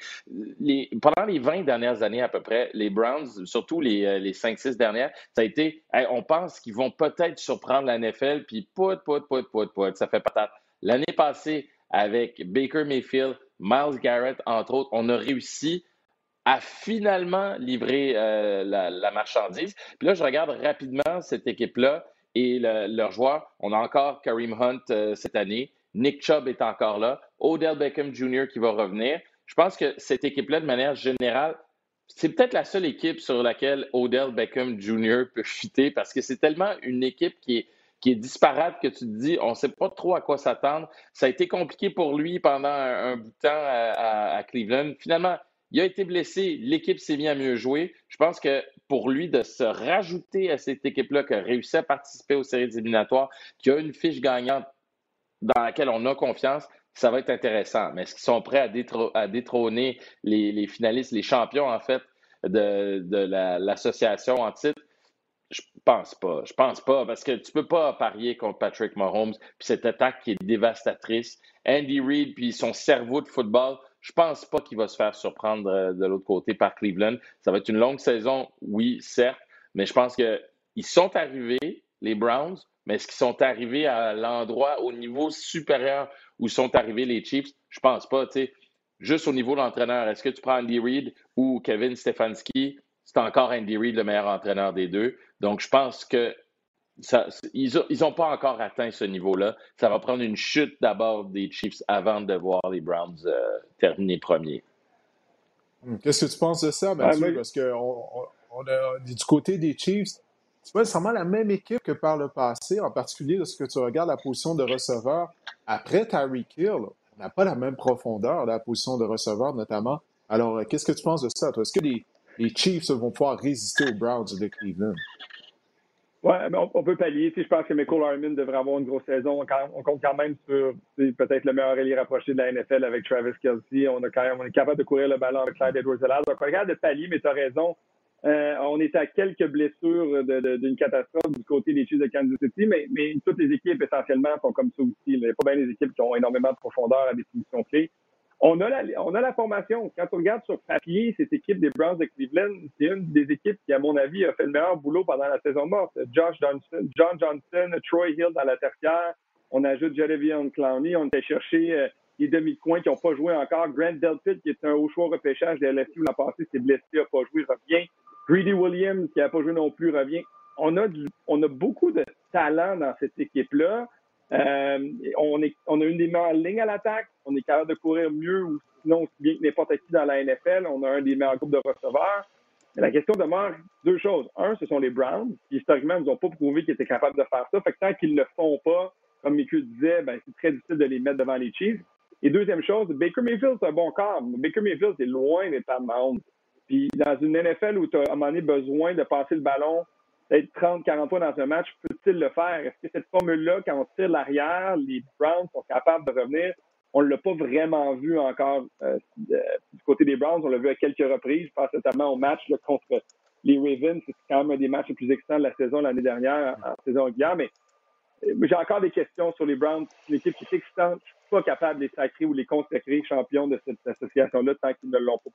pendant les 20 dernières années à peu près, les Browns, surtout les, euh, les 5-6 dernières, ça a été, on pense qu'ils vont peut-être surprendre la NFL, puis pout, pout, pout, pout, pout, ça fait patate. L'année passée, avec Baker Mayfield, Miles Garrett, entre autres, on a réussi à finalement livrer euh, la, marchandise. Puis là, je regarde rapidement cette équipe-là et leurs joueurs. On a encore Kareem Hunt euh, cette année. Nick Chubb est encore là. Odell Beckham Jr. qui va revenir. Je pense que cette équipe-là, de manière générale, c'est peut-être la seule équipe sur laquelle Odell Beckham Jr. peut chuter parce que c'est tellement une équipe qui est, qui est disparate que tu te dis, on ne sait pas trop à quoi s'attendre. Ça a été compliqué pour lui pendant un, bout de temps à, Cleveland. Finalement, il a été blessé, l'équipe s'est mise à mieux jouer. Je pense que pour lui de se rajouter à cette équipe-là qui a réussi à participer aux séries éliminatoires, qui a une fiche gagnante dans laquelle on a confiance, ça va être intéressant. Mais est-ce qu'ils sont prêts à, détrôner les, finalistes, les champions, en fait, de, l'association en titre? Je pense pas. Je pense pas, parce que tu peux pas parier contre Patrick Mahomes, puis cette attaque qui est dévastatrice. Andy Reid, puis son cerveau de football, je pense pas qu'il va se faire surprendre euh, de l'autre côté par Cleveland. Ça va être une longue saison, oui, certes, mais je pense qu'ils sont arrivés, les Browns, mais est-ce qu'ils sont arrivés à l'endroit, au niveau supérieur où sont arrivés les Chiefs? Je pense pas, tu sais. Juste au niveau de l'entraîneur, est-ce que tu prends Andy Reid ou Kevin Stefanski? C'est encore Andy Reid le meilleur entraîneur des deux. Donc, je pense que ils n'ont pas encore atteint ce niveau-là. Ça va prendre une chute d'abord des Chiefs avant de voir les Browns euh, terminer premier. Hmm. Qu'est-ce que tu penses de ça, Mathieu? Parce que on, du côté des Chiefs, c'est pas nécessairement la même équipe que par le passé, en particulier lorsque tu regardes la position de receveur. Après Tyreek Hill, on n'a pas la même profondeur, la position de receveur notamment. Alors, euh, qu'est-ce que tu penses de ça, toi? Est-ce que les, les Chiefs vont pouvoir résister aux Browns de Cleveland? Oui, mais on, peut pallier. je pense que Michael Harmon devrait avoir une grosse saison. On, compte quand même sur peut-être le meilleur allié rapproché de la NFL avec Travis Kelsey. On, quand même, on est capable de courir le ballon avec Clyde Edwards-Helaire. Donc, on regarde de pallier, mais tu as raison. Euh, on est à quelques blessures d'une catastrophe du côté des Chiefs de Kansas City, mais, mais toutes les équipes essentiellement sont comme ça aussi. Il n'y a pas bien des équipes qui ont énormément de profondeur à des positions clés. On a, la, on a la formation. Quand on regarde sur papier, cette équipe des Browns de Cleveland, c'est une des équipes qui, à mon avis, a fait le meilleur boulot pendant la saison morte. Josh Johnson, John Johnson, Troy Hill dans la tertiaire. On ajoute Jeremy Clowney. On était chercher euh, les demi-coins qui n'ont pas joué encore. Grant Delpit, qui est un haut choix repêchage de LSU l'an passé, s'est blessé, n'a pas joué, revient. Greedy Williams, qui n'a pas joué non plus, revient. On a, on a beaucoup de talent dans cette équipe-là. Euh, on, est, on a une des meilleures lignes à l'attaque. On est capable de courir mieux ou sinon bien que n'importe qui dans la NFL. On a un des meilleurs groupes de receveurs. Mais la question demeure deux choses. Un, ce sont les Browns, qui historiquement nous ont pas prouvé qu'ils étaient capables de faire ça. Fait que tant qu'ils ne le font pas, comme Miku disait, ben, c'est très difficile de les mettre devant les Chiefs. Et deuxième chose, Baker Mayfield, c'est un bon corps. Baker Mayfield, c'est loin d'être à. Puis dans une NFL où tu as un moment donné besoin de passer le ballon être 30, 40 points dans un match, peut-il le faire? Est-ce que cette formule-là, quand on tire l'arrière, les Browns sont capables de revenir? On ne l'a pas vraiment vu encore euh, du côté des Browns. On l'a vu à quelques reprises. Je pense notamment au match contre les Ravens. C'est quand même un des matchs les plus excitants de la saison l'année dernière en, saison régulière. Mais j'ai encore des questions sur les Browns. C'est une qui est excitante. Je suis pas capable de les sacrer ou les consacrer champions de cette association-là tant qu'ils ne l'ont pas.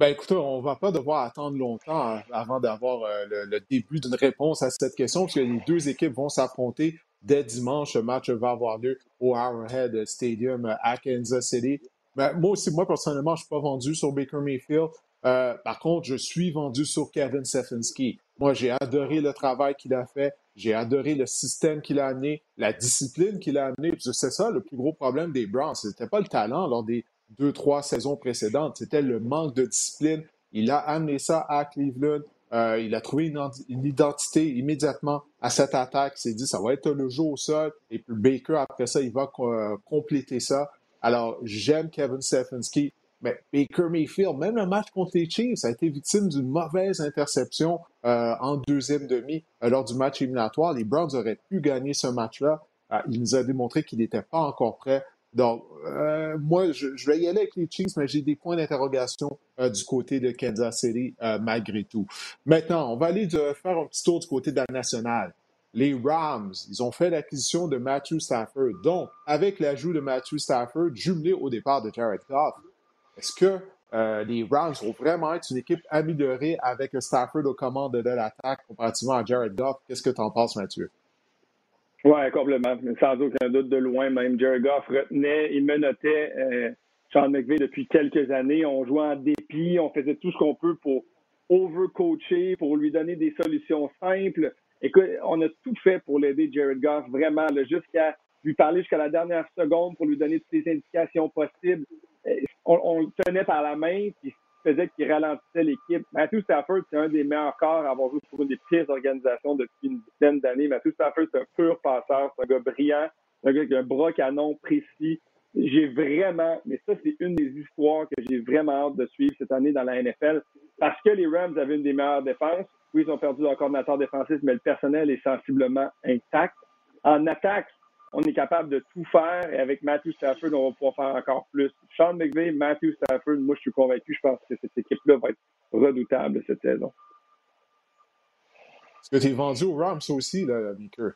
Ben écoutez, on va pas devoir attendre longtemps avant d'avoir euh, le, début d'une réponse à cette question, parce que les deux équipes vont s'affronter dès dimanche. Le match va avoir lieu au Arrowhead Stadium à Kansas City. Ben, moi aussi, moi personnellement, je suis pas vendu sur Baker Mayfield. Euh, par contre, je suis vendu sur Kevin Stefanski. Moi, j'ai adoré le travail qu'il a fait. J'ai adoré le système qu'il a amené, la discipline qu'il a amené. C'est ça le plus gros problème des Browns. Ce n'était pas le talent lors des deux, trois saisons précédentes. C'était le manque de discipline. Il a amené ça à Cleveland. Euh, il a trouvé une, identité immédiatement à cette attaque. Il s'est dit, ça va être le jeu au sol. Et puis Baker, après ça, il va euh, compléter ça. Alors, j'aime Kevin Stefanski. Mais Baker Mayfield, même le match contre les Chiefs, a été victime d'une mauvaise interception euh, en deuxième demi lors du match éliminatoire. Les Browns auraient pu gagner ce match-là. il nous a démontré qu'il n'était pas encore prêt donc, euh, moi, je, vais y aller avec les Chiefs, mais j'ai des points d'interrogation euh, du côté de Kansas City euh, malgré tout. Maintenant, on va aller faire un petit tour du côté de la nationale. Les Rams, ils ont fait l'acquisition de Matthew Stafford. Donc, avec l'ajout de Matthew Stafford, jumelé au départ de Jared Goff, est-ce que les Rams vont vraiment être une équipe améliorée avec Stafford aux commandes de l'attaque comparativement à Jared Goff? Qu'est-ce que tu en penses, Mathieu? Oui, complètement. Sans aucun doute, de loin même. Jerry Goff retenait, il menottait euh, Sean McVay depuis quelques années. On jouait en dépit, on faisait tout ce qu'on peut pour overcoacher, pour lui donner des solutions simples. Écoute, on a tout fait pour l'aider Jared Goff, vraiment, jusqu'à lui parler jusqu'à la dernière seconde pour lui donner toutes les indications possibles. Euh, on, le tenait par la main, faisait qu'il ralentissait l'équipe. Matthew Stafford, c'est un des meilleurs corps à avoir joué pour une des pires organisations depuis une dizaine d'années. Matthew Stafford, c'est un pur passeur, c'est un gars brillant, un gars qui a un bras canon précis. J'ai vraiment, mais ça, c'est une des histoires que j'ai vraiment hâte de suivre cette année dans la NFL parce que les Rams avaient une des meilleures défenses. Oui, ils ont perdu leur coordinateur défensif, mais le personnel est sensiblement intact. En attaque, on est capable de tout faire. Et avec Matthew Stafford, on va pouvoir faire encore plus. Sean McVay, Matthew Stafford, moi, je suis convaincu. Je pense que cette équipe-là va être redoutable cette saison. Est-ce que tu es vendu au Rams aussi, là, Baker?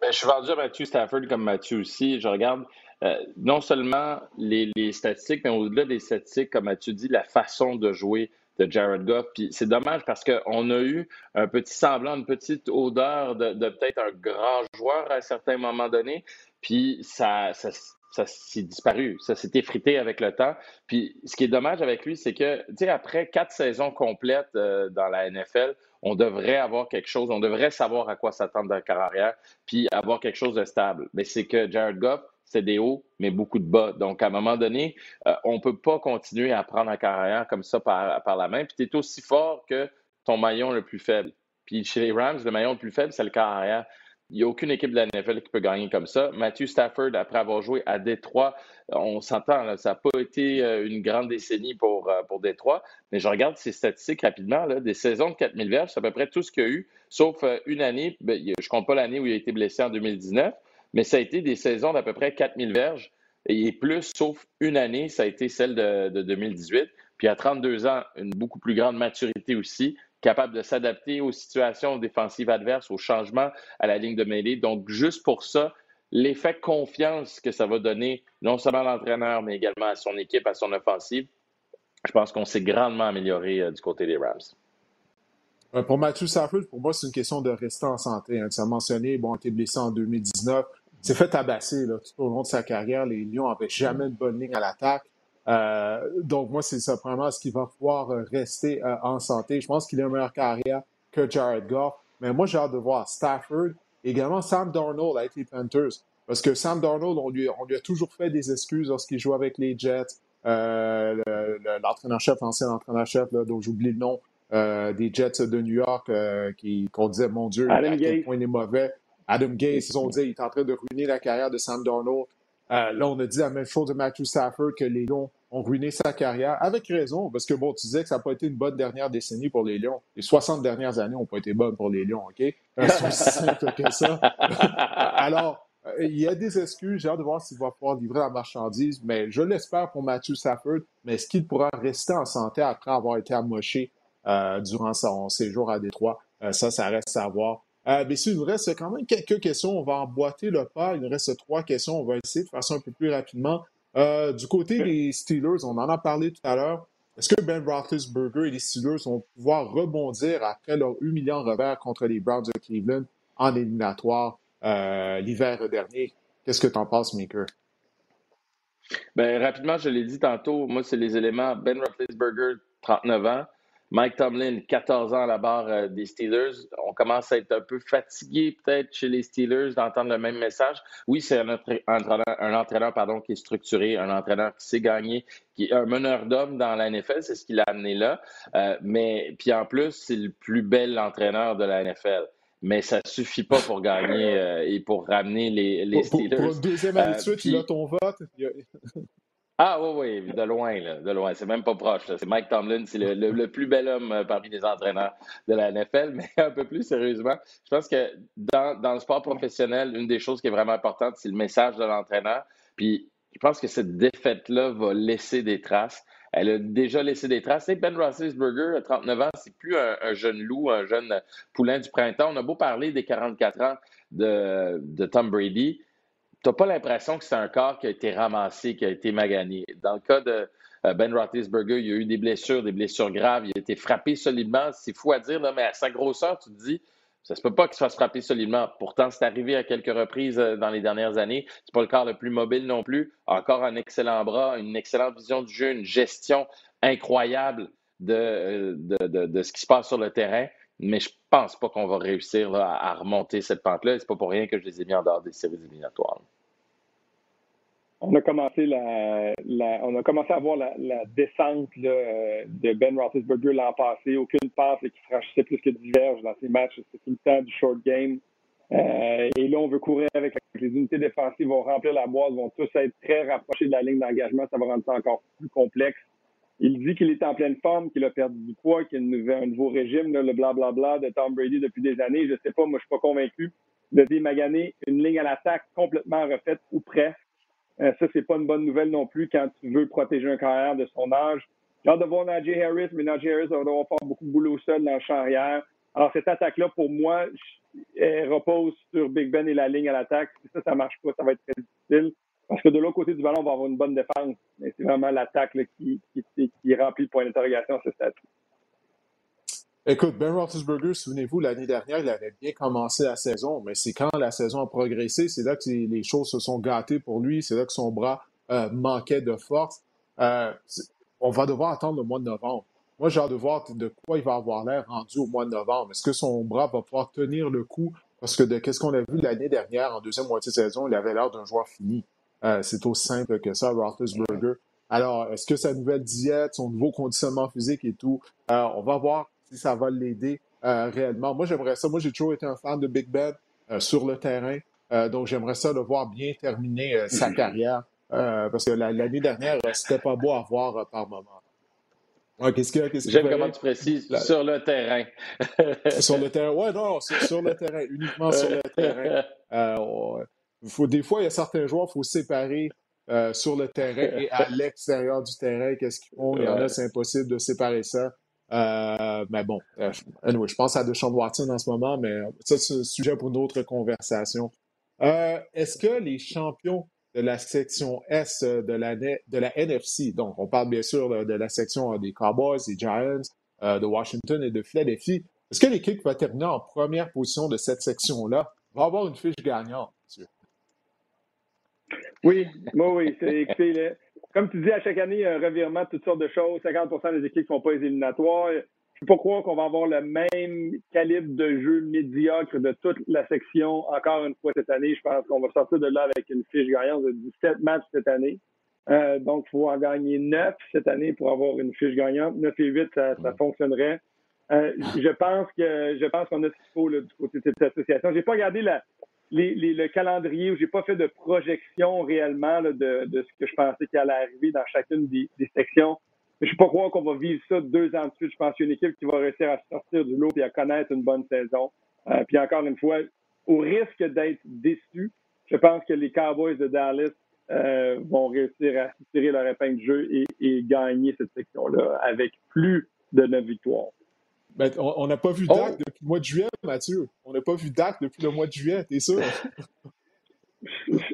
Ben, je suis vendu à Matthew Stafford comme Matthew aussi. Je regarde euh, non seulement les, les, statistiques, mais au-delà des statistiques, comme Mathieu dit, la façon de jouer Jared Goff. Puis c'est dommage parce qu'on a eu un petit semblant, une petite odeur de, peut-être un grand joueur à un certain moment donné. Puis ça, ça, s'est disparu, ça s'est effrité avec le temps. Puis ce qui est dommage avec lui, c'est que, tu sais, après quatre saisons complètes euh, dans la NFL, on devrait avoir quelque chose, on devrait savoir à quoi s'attendre dans la carrière, puis avoir quelque chose de stable. Mais c'est que Jared Goff, c'est des hauts, mais beaucoup de bas. Donc, à un moment donné, euh, on ne peut pas continuer à prendre en carrière comme ça par, la main. Puis, tu es aussi fort que ton maillon le plus faible. Puis, chez les Rams, le maillon le plus faible, c'est le carrière. Il n'y a aucune équipe de la NFL qui peut gagner comme ça. Matthew Stafford, après avoir joué à Détroit, on s'entend, ça n'a pas été euh, une grande décennie pour, euh, pour Détroit, mais je regarde ses statistiques rapidement. Des saisons de 4000 verges, c'est à peu près tout ce qu'il y a eu, sauf une année, ben, je ne compte pas l'année où il a été blessé en 2019, mais ça a été des saisons d'à peu près 4000 verges et plus, sauf une année, ça a été celle de, 2018. Puis à 32 ans, une beaucoup plus grande maturité aussi, capable de s'adapter aux situations défensives adverses, aux changements à la ligne de mêlée. Donc, juste pour ça, l'effet confiance que ça va donner, non seulement à l'entraîneur, mais également à son équipe, à son offensive, je pense qu'on s'est grandement amélioré euh, du côté des Rams. Pour Matthew Stafford, pour moi, c'est une question de rester en santé. Hein. Tu as mentionné, bon, tu es blessé en 2019 s'est fait tabasser là, tout au long de sa carrière. Les Lions n'avaient jamais de bonne ligne à l'attaque. Euh, donc, moi, c'est ça, vraiment, ce qu'il va pouvoir euh, rester euh, en santé. Je pense qu'il a une meilleure carrière que Jared Goff. Mais moi, j'ai hâte de voir Stafford, également Sam Darnold avec les Panthers. Parce que Sam Darnold, on lui, on lui a toujours fait des excuses lorsqu'il joue avec les Jets. L'entraîneur-chef, l'ancien entraîneur-chef, dont j'oublie le nom, des Jets de New York, qui, qu'on disait, mon Dieu, à quel point il est mauvais. Adam Gase, ils ont dit, il est en train de ruiner la carrière de Sam Darnold. Euh, là, on a dit la même chose de Matthew Stafford, que les Lions ont ruiné sa carrière, avec raison, parce que bon, tu disais que ça n'a pas été une bonne dernière décennie pour les Lions. Les 60 dernières années n'ont pas été bonnes pour les Lions, OK? Euh, c'est aussi *laughs* simple que ça. *laughs* Alors, euh, il y a des excuses, j'ai hâte de voir s'il va pouvoir livrer la marchandise, mais je l'espère pour Matthew Stafford, mais est-ce qu'il pourra rester en santé après avoir été amoché durant son séjour à Détroit? ça, ça reste à voir. Euh, il nous reste quand même quelques questions. On va emboîter le pas. Il nous reste trois questions. On va essayer de faire ça un peu plus rapidement. Euh, du côté des Steelers, on en a parlé tout à l'heure. Est-ce que Ben Roethlisberger et les Steelers vont pouvoir rebondir après leur humiliant revers contre les Browns de Cleveland en éliminatoire euh, l'hiver dernier? Qu'est-ce que tu en penses, Maker? Ben, rapidement, je l'ai dit tantôt, moi, c'est les éléments. Ben Roethlisberger, 39 ans. Mike Tomlin, 14 ans à la barre euh, des Steelers. On commence à être un peu fatigué peut-être chez les Steelers d'entendre le même message. Oui, c'est un, un, entraîneur pardon, qui est structuré, un entraîneur qui sait gagner, qui est un meneur d'hommes dans la NFL, c'est ce qu'il a amené là. Euh, mais puis en plus, c'est le plus bel entraîneur de la NFL mais ça suffit pas pour gagner euh, et pour ramener les, les Steelers. Pour, pour, deuxième année de suite, il a ton vote. Ah oui, oui, de loin, de loin. C'est même pas proche. C'est Mike Tomlin, c'est le, plus bel homme euh, parmi les entraîneurs de la NFL. *laughs* Mais un peu plus sérieusement, je pense que dans, le sport professionnel, une des choses qui est vraiment importante, c'est le message de l'entraîneur. Puis je pense que cette défaite-là va laisser des traces. Elle a déjà laissé des traces. Et Ben Roethlisberger, à 39 ans, c'est plus un, jeune loup, un jeune poulain du printemps. On a beau parler des 44 ans de, Tom Brady n'as pas l'impression que c'est un corps qui a été ramassé, qui a été magané? Dans le cas de euh, Ben Roethlisberger, il y a eu des blessures, des blessures graves. Il a été frappé solidement. C'est fou à dire, mais à sa grosseur, tu te dis, ça se peut pas qu'il se fasse frapper solidement. Pourtant, c'est arrivé à quelques reprises euh, dans les dernières années. C'est pas le corps le plus mobile non plus. Encore un excellent bras, une excellente vision du jeu, une gestion incroyable de, euh, de, de ce qui se passe sur le terrain mais je pense pas qu'on va réussir à remonter cette pente-là. C'est pas pour rien que je les ai mis en dehors des séries éliminatoires. On a commencé à voir la, descente de Ben Roethlisberger l'an passé. Aucune passe qui franchissait plus que diverge dans ses matchs. C'était tout le temps du short game. Euh, et là, on veut courir avec les unités défensives, vont remplir la boîte, vont tous être très rapprochés de la ligne d'engagement. Ça va rendre ça encore plus complexe. Il dit qu'il est en pleine forme, qu'il a perdu du poids, qu'il a un nouveau régime, le blablabla de Tom Brady depuis des années. Je ne sais pas, moi, je suis pas convaincu. De démaganer une ligne à l'attaque complètement refaite ou presque. Euh, ça, c'est pas une bonne nouvelle non plus quand tu veux protéger un carrière de son âge. J'ai hâte de voir Najee Harris, mais Najee Harris va devoir faire beaucoup de boulot seul dans le champ arrière. Alors, cette attaque-là, pour moi, elle repose sur Big Ben et la ligne à l'attaque. Si ça, ça marche pas, ça va être très difficile. Parce que de l'autre côté du ballon, on va avoir une bonne défense. Mais c'est vraiment l'attaque qui, qui, qui, remplit le point d'interrogation à ce stade. Écoute, Ben Roethlisberger, souvenez-vous, l'année dernière, il avait bien commencé la saison, mais c'est quand la saison a progressé, c'est là que les choses se sont gâtées pour lui, c'est là que son bras euh, manquait de force. Euh, on va devoir attendre le mois de novembre. Moi, j'ai hâte de voir de quoi il va avoir l'air rendu au mois de novembre. Est-ce que son bras va pouvoir tenir le coup? Parce que de qu'est-ce qu'on a vu l'année dernière, en deuxième moitié de saison, il avait l'air d'un joueur fini. Euh, c'est aussi simple que ça, Roethlisberger. Alors, est-ce que sa nouvelle diète, son nouveau conditionnement physique et tout, euh, on va voir si ça va l'aider euh, réellement. Moi, j'aimerais ça. Moi, j'ai toujours été un fan de Big Ben sur le terrain. donc, j'aimerais ça le voir bien terminer sa carrière. parce que l'année dernière, c'était pas beau à voir par moment. qu'est-ce que, qu'est-ce J'aime comment tu précises, sur le terrain. sur le terrain, ouais, non, sur, sur le terrain, uniquement sur le terrain. *laughs* Faut, des fois, il y a certains joueurs, il faut séparer euh, sur le terrain et à *laughs* l'extérieur du terrain. Qu'est-ce qu'ils font? Il y en a, c'est impossible de séparer ça. Euh, mais bon, euh, je pense à Deshaun Watson en ce moment, mais ça, c'est un sujet pour une autre conversation. Est-ce que les champions de la section S de la, de la NFC, donc on parle bien sûr de la section des Cowboys, des Giants, de Washington et de Philadelphie, est-ce que l'équipe va terminer en première position de cette section-là? Va avoir une fiche gagnante? Oui, moi, oui. Écoutez, comme tu dis, à chaque année, il y a un revirement de toutes sortes de choses. 50% des équipes ne sont pas éliminatoires. Je ne peux pas croire qu'on va avoir le même calibre de jeu médiocre de toute la section encore une fois cette année. Je pense qu'on va sortir de là avec une fiche gagnante de 17 matchs cette année. Euh, donc, il faut en gagner 9 cette année pour avoir une fiche gagnante. 9 et 8, ça, fonctionnerait. Euh, je pense que je pense qu'on a ce qu'il faut du côté de cette association. Je n'ai pas regardé la, le calendrier où j'ai pas fait de projection réellement de, ce que je pensais qui allait arriver dans chacune des, sections. Je ne suis pas croire qu'on va vivre ça deux ans de suite. Je pense qu'il y a une équipe qui va réussir à sortir du lot et à connaître une bonne saison. Euh, puis encore une fois, au risque d'être déçu, je pense que les Cowboys de Dallas euh, vont réussir à tirer leur épingle de jeu et, gagner cette section-là avec plus de neuf victoires. Ben, on n'a pas vu oh! Dak depuis le mois de juillet, Mathieu. On n'a pas vu Dak depuis le mois de juillet, t'es sûr? *laughs*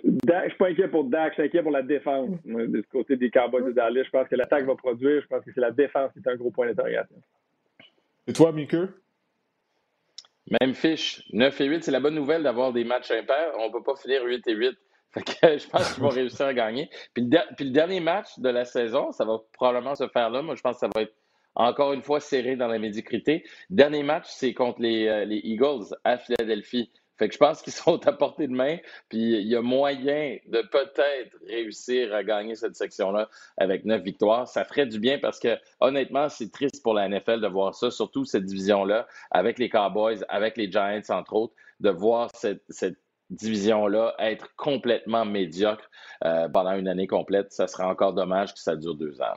Dak, je suis pas inquiet pour Dak, je suis inquiet pour la défense. Ce côté des Cowboys de Dallas, je pense que l'attaque va produire. Je pense que c'est la défense qui est un gros point d'interrogation. Et toi, Mickey? Même fiche. 9 et 8, c'est la bonne nouvelle d'avoir des matchs impairs. On ne peut pas finir 8 et 8. *laughs* Fait que je pense qu'ils vont réussir à gagner. Puis le, dernier match de la saison, ça va probablement se faire là. Moi, je pense que ça va être encore une fois serré dans la médiocrité. Dernier match, c'est contre les, euh, les Eagles à Philadelphie. Fait que je pense qu'ils *laughs* sont à portée de main, puis il y a moyen de peut-être réussir à gagner cette section-là avec neuf victoires. Ça ferait du bien parce que, honnêtement, c'est triste pour la NFL de voir ça, surtout cette division-là, avec les Cowboys, avec les Giants, entre autres, de voir cette, division-là être complètement médiocre euh, pendant une année complète. Ça serait encore dommage que ça dure deux ans.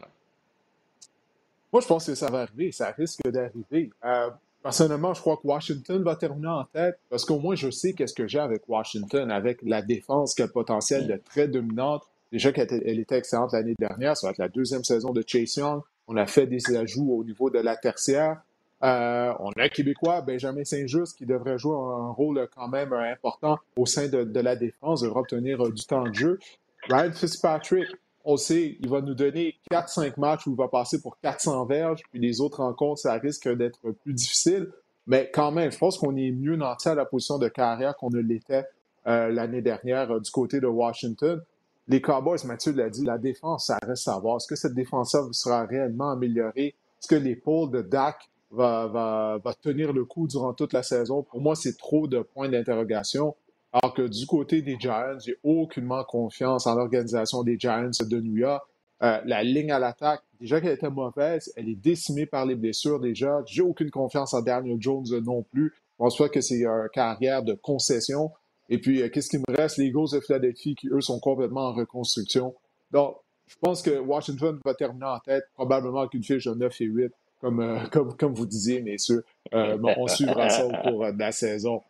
Moi, je pense que ça va arriver. Ça risque d'arriver. Euh, Personnellement, je crois que Washington va terminer en tête parce qu'au moins, je sais qu'est-ce que j'ai avec Washington, avec la défense qui a le potentiel de très dominante. Déjà qu'elle était excellente l'année dernière, ça va être la deuxième saison de Chase Young. On a fait des ajouts au niveau de la tertiaire. Euh, on a un Québécois, Benjamin Saint-Just, qui devrait jouer un rôle quand même important au sein de, de la défense, devrait obtenir euh, du temps de jeu. Ryan Fitzpatrick, on sait, il va nous donner 4-5 matchs où il va passer pour 400 verges, puis les autres rencontres, ça risque d'être plus difficile. Mais quand même, je pense qu'on est mieux nanti à la position de carrière qu'on ne l'était euh, l'année dernière euh, du côté de Washington. Les Cowboys, Mathieu l'a dit, la défense, ça reste à voir. Est-ce que cette défense-là sera réellement améliorée? Est-ce que l'épaule de Dak va, va, va tenir le coup durant toute la saison? Pour moi, c'est trop de points d'interrogation. Alors que du côté des Giants, j'ai aucunement confiance en l'organisation des Giants de New York. Euh, la ligne à l'attaque, déjà qu'elle était mauvaise, elle est décimée par les blessures déjà. J'ai aucune confiance en Daniel Jones non plus. Pense pas que c'est une carrière de concession. Et puis, euh, qu'est-ce qui me reste? Les Eagles de Philadelphie qui, eux, sont complètement en reconstruction. Donc, je pense que Washington va terminer en tête, probablement avec une fiche de 9 et 8, comme, euh, *laughs* comme, comme vous disiez, messieurs. on suivra ça au cours de la saison.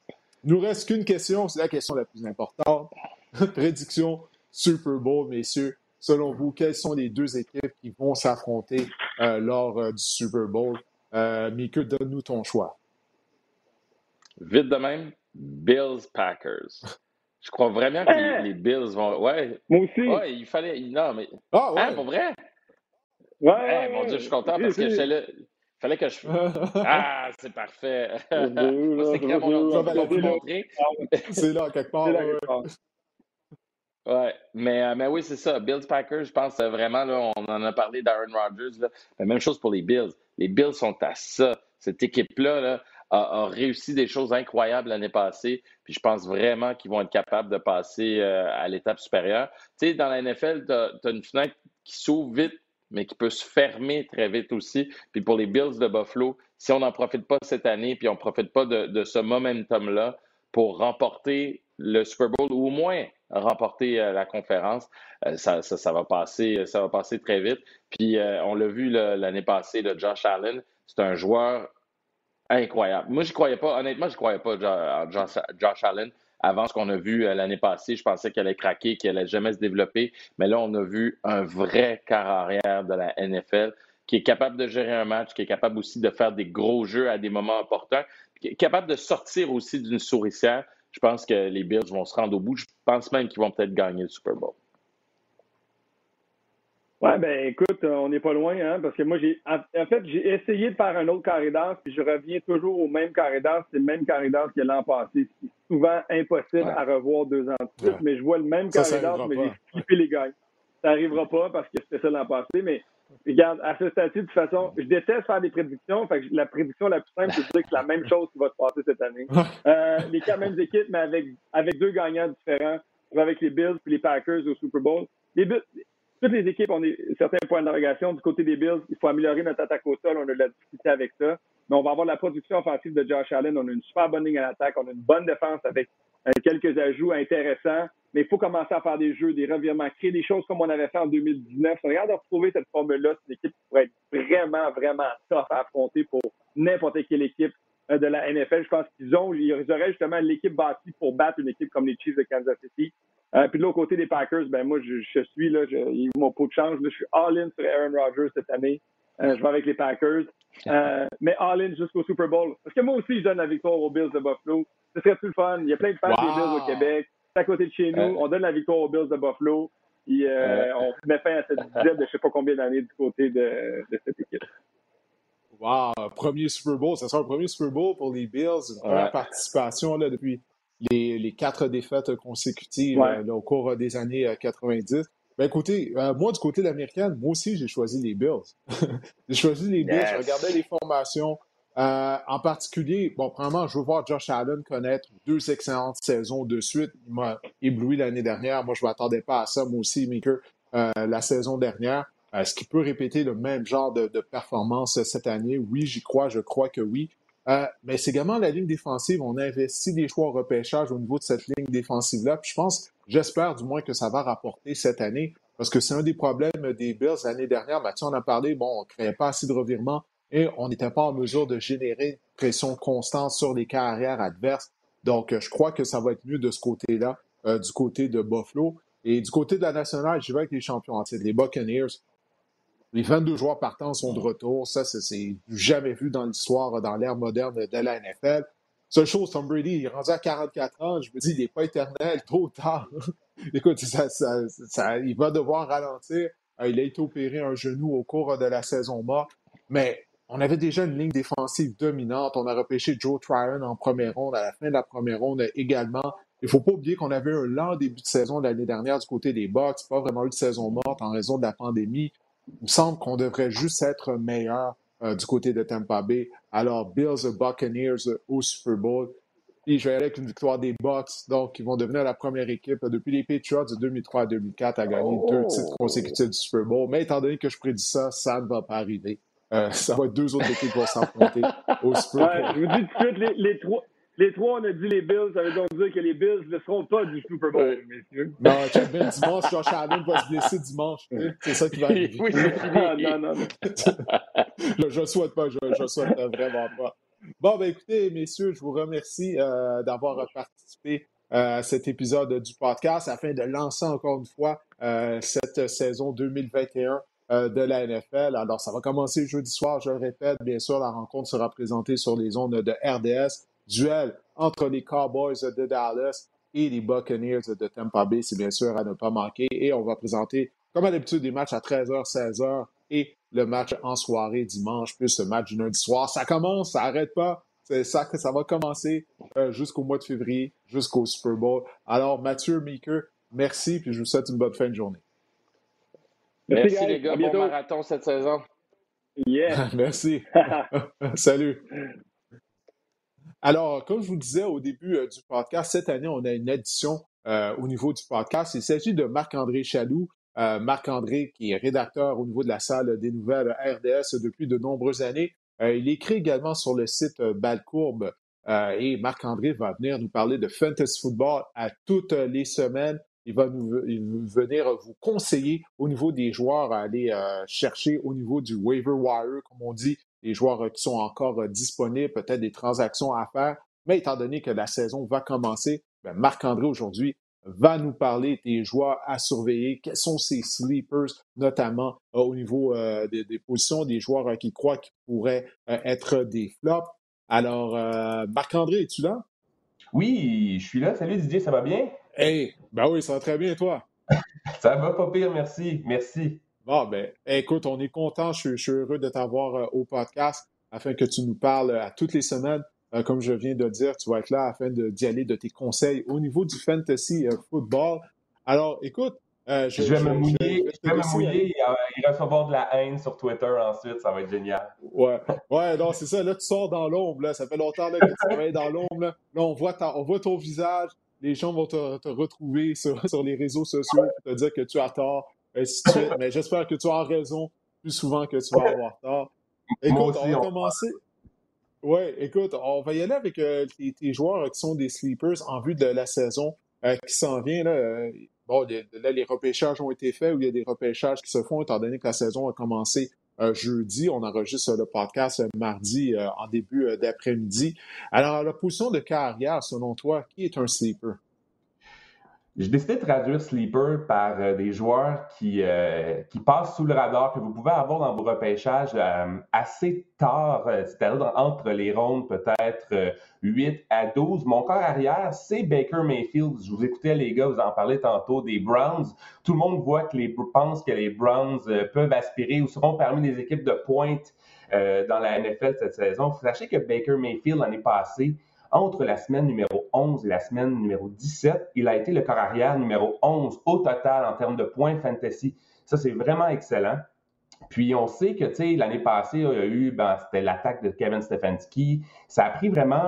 Il nous reste qu'une question, c'est la question la plus importante. *laughs* Prédiction Super Bowl, messieurs. Selon vous, quelles sont les deux équipes qui vont s'affronter euh, lors euh, du Super Bowl? Euh, donne-nous ton choix. Vite de même, Bills Packers. Je crois vraiment que les, Bills vont. Ouais. Moi aussi. Ouais, il fallait. Non, mais. Ah, ouais. Hein, pour vrai? Ouais. mon Dieu, je suis content parce que j'étais là fallait que je. *laughs* Ah, c'est parfait. *laughs* c'est mon montrer. *laughs* C'est là, quelque part. Ouais, mais, euh, mais oui, c'est ça. Bills Packers, je pense vraiment, là, on en a parlé d'Aaron Rodgers. Là. La même chose pour les Bills. Les Bills sont à ça. Cette équipe-là a, réussi des choses incroyables l'année passée. Puis je pense vraiment qu'ils vont être capables de passer euh, à l'étape supérieure. Tu sais, dans la NFL, tu as, une fenêtre qui s'ouvre vite mais qui peut se fermer très vite aussi. Puis pour les Bills de Buffalo, si on n'en profite pas cette année, puis on ne profite pas de, ce momentum-là pour remporter le Super Bowl ou au moins remporter euh, la conférence, euh, ça, va passer, ça va passer très vite. Puis euh, on l'a vu l'année passée, le Josh Allen, c'est un joueur incroyable. Moi, je croyais pas, honnêtement, je croyais pas en Josh Allen avant ce qu'on a vu euh, l'année passée. Je pensais qu'elle allait craquer, qu'elle allait jamais se développer. Mais là, on a vu un vrai quart arrière de la NFL qui est capable de gérer un match, qui est capable aussi de faire des gros jeux à des moments importants, qui est capable de sortir aussi d'une souricière. Je pense que les Bills vont se rendre au bout. Je pense même qu'ils vont peut-être gagner le Super Bowl. Oui, ben écoute, euh, on n'est pas loin, hein, parce que moi, j'ai en, fait, j'ai essayé de faire un autre carré d'as, puis je reviens toujours au même carré d'as, c'est le même carré d'as que l'an passé. C'est souvent impossible à revoir deux ans de suite, mais je vois le même carré d'as, mais j'ai flippé les gars. Ça n'arrivera pas parce que c'était ça l'an passé, mais regarde, à ce stade de toute façon, je déteste faire des prédictions. Fait que la prédiction la plus simple, c'est de dire que c'est la même chose qui va se passer cette année. Euh, les quatre mêmes équipes, mais avec, avec deux gagnants différents, avec les Bills et les Packers au Super Bowl. Les Bills, toutes les équipes ont certains points d'interrogation. Du côté des Bills, il faut améliorer notre attaque au sol. On a de la difficulté avec ça. Mais on va avoir la production offensive de Josh Allen. On a une super bonne ligne à l'attaque. On a une bonne défense avec euh, quelques ajouts intéressants. Mais il faut commencer à faire des jeux, des revirements, créer des choses comme on avait fait en 2019. On regarde de retrouver cette formule-là. C'est une équipe qui pourrait être vraiment, vraiment tough à affronter pour n'importe quelle équipe euh, de la NFL. Je pense qu'ils ont, ils auraient justement l'équipe bâtie pour battre une équipe comme les Chiefs de Kansas City. Euh, puis de l'autre côté des Packers, ben moi, je, suis là, je, ils m'ont pas de chance. je suis all-in sur Aaron Rodgers cette année. je vais avec les Packers. mais all-in jusqu'au Super Bowl. Parce que moi aussi, je donne la victoire aux Bills de Buffalo. Ce serait plus le fun. Il y a plein de fans des Bills au Québec. C'est à côté de chez nous. On donne la victoire aux Bills de Buffalo. Et on met fin à cette dizaine de je ne sais pas combien d'années du côté de, de cette équipe. Wow, premier Super Bowl. Ça sera un premier Super Bowl pour les Bills. Une première participation là, depuis les, les, quatre défaites consécutives au cours des années 90. Euh, ben écoutez, euh, moi, du côté de l'américaine, moi aussi, j'ai choisi les Bills. *laughs* j'ai choisi les Bills, je regardais les formations. Euh, en particulier, bon, premièrement, je veux voir Josh Allen connaître deux excellentes saisons de suite. Il m'a ébloui l'année dernière. Moi, je ne m'attendais pas à ça, moi aussi, Maker, la saison dernière. Est-ce qu'il peut répéter le même genre de, performance cette année? Oui, j'y crois, je crois que oui. Euh, mais c'est également la ligne défensive. On a investi des choix au repêchage au niveau de cette ligne défensive-là. Puis je pense, j'espère du moins que ça va rapporter cette année, parce que c'est un des problèmes des Bills l'année dernière. Mathieu en a parlé, bon, on ne créait pas assez de revirements et on n'était pas en mesure de générer une pression constante sur les carrières adverses. Donc, je crois que ça va être mieux de ce côté-là, euh, du côté de Buffalo. Et du côté de la nationale, je vais avec les champions entiers, les Buccaneers. Les 22 joueurs partants sont de retour. Ça, c'est jamais vu dans l'histoire, dans l'ère moderne de la NFL. Seule chose, Tom Brady, il est rendu à 44 ans. Je me dis, il n'est pas éternel, trop tard. *laughs* Écoute, ça, il va devoir ralentir. Euh, il a été opéré un genou au cours de la saison morte. Mais on avait déjà une ligne défensive dominante. On a repêché Joe Tryon en première ronde, à la fin de la première ronde également. Il ne faut pas oublier qu'on avait un lent début de saison l'année dernière du côté des Bucks, pas vraiment eu de saison morte en raison de la pandémie. Il me semble qu'on devrait juste être meilleur euh, du côté de Tampa Bay. Alors, Bills Buccaneers au Super Bowl. Et je vais aller avec une victoire des Bucks. Donc, ils vont devenir la première équipe depuis les Patriots de 2003 à 2004 à gagner deux titres consécutifs du Super Bowl. Mais étant donné que je prédis ça, ça ne va pas arriver. Euh, ça va être deux autres équipes qui vont s'affronter au Super Bowl. je vous dis tout de suite, les, les, trois, les trois, on a dit les Bills. Ça veut donc dire que les Bills ne seront pas du Super Bowl, messieurs. Non, bien dimanche. Josh Allen va se blesser dimanche. C'est ça qui va arriver. Oui, c'est fini. non, non, non. je ne souhaite pas. Je ne souhaite vraiment pas. Bon, ben écoutez, messieurs, je vous remercie euh, d'avoir participé euh, à cet épisode du podcast afin de lancer encore une fois euh, cette saison 2021 de la NFL. Alors, ça va commencer jeudi soir, je le répète. Bien sûr, la rencontre sera présentée sur les ondes de RDS duel entre les Cowboys de Dallas et les Buccaneers de Tampa Bay, c'est bien sûr à ne pas manquer. Et on va présenter, comme à l'habitude, des matchs à 13h, 16h et le match en soirée dimanche, plus le match du lundi soir. Ça commence, ça n'arrête pas. C'est ça que ça va commencer euh, jusqu'au mois de février, jusqu'au Super Bowl. Alors, Mathieu Meeker, merci, puis je vous souhaite une bonne fin de journée. Merci, les gars. Bon marathon cette saison. Yeah. *laughs* merci. *laughs* Salut. Alors, comme je vous disais au début euh, du podcast, cette année, on a une addition euh, au niveau du podcast. Il s'agit de Marc-André Chaloux. Euh, Marc-André, qui est rédacteur au niveau de la salle des nouvelles RDS depuis de nombreuses années. il écrit également sur le site Balcourbe et Marc-André va venir nous parler de fantasy football à toutes les semaines. Il va nous, venir vous conseiller au niveau des joueurs à aller chercher au niveau du waiver wire, comme on dit, les joueurs euh, qui sont encore euh, disponibles, peut-être des transactions à faire. Mais étant donné que la saison va commencer, ben, Marc-André aujourd'hui va nous parler des joueurs à surveiller, quels sont ces sleepers, notamment euh, au niveau des, positions, des joueurs qui croient qu'ils pourraient être des flops. Alors, Marc-André, es-tu là? Oui, je suis là. Salut Didier, ça va bien? Hey, ben oui, ça va très bien, toi. *laughs* ça va pas pire, merci. Merci. Bon, ben, écoute, on est content. Je, suis heureux de t'avoir euh, au podcast afin que tu nous parles euh, à toutes les semaines. Euh, comme je viens de dire, tu vas être là afin d'y aller de tes conseils au niveau du fantasy football. Alors, écoute, je, vais me mouiller, je vais, me mouiller et, recevoir de la haine sur Twitter ensuite. Ça va être génial. Ouais, ouais, non, c'est ça. Là, tu sors dans l'ombre. Ça fait longtemps que tu travailles dans l'ombre. Là. on, voit on voit ton visage. Les gens vont te, retrouver sur, *laughs* sur les réseaux sociaux pour te dire que tu as tort mais j'espère que tu as raison plus souvent que tu vas avoir tort. Écoute, on va commencer. Ouais, écoute, on va y aller avec euh, tes, joueurs qui sont des sleepers en vue de la saison euh, qui s'en vient. Là, euh, bon, là, les repêchages ont été faits ou il y a des repêchages qui se font étant donné que la saison a commencé jeudi. On enregistre le podcast mardi en début d'après-midi. Alors, à la position de carrière, selon toi, qui est un sleeper? J'ai décidé de traduire Sleeper par euh, des joueurs qui, euh, qui passent sous le radar, que vous pouvez avoir dans vos repêchages euh, assez tard, c'est-à-dire entre les rondes peut-être 8 à 12. Mon corps arrière, c'est Baker Mayfield. Je vous écoutais les gars, vous en parlez tantôt des Browns. Tout le monde voit que les pense que les Browns peuvent aspirer ou seront parmi les équipes de pointe dans la NFL cette saison. Sachez que Baker Mayfield l'année passée, entre la semaine numéro 11 et la semaine numéro 17, il a été le corps arrière numéro 11 au total en termes de points fantasy. Ça, c'est vraiment excellent. Puis on sait que, tu l'année passée, il y a eu, ben, c'était l'attaque de Kevin Stefanski. Ça a pris vraiment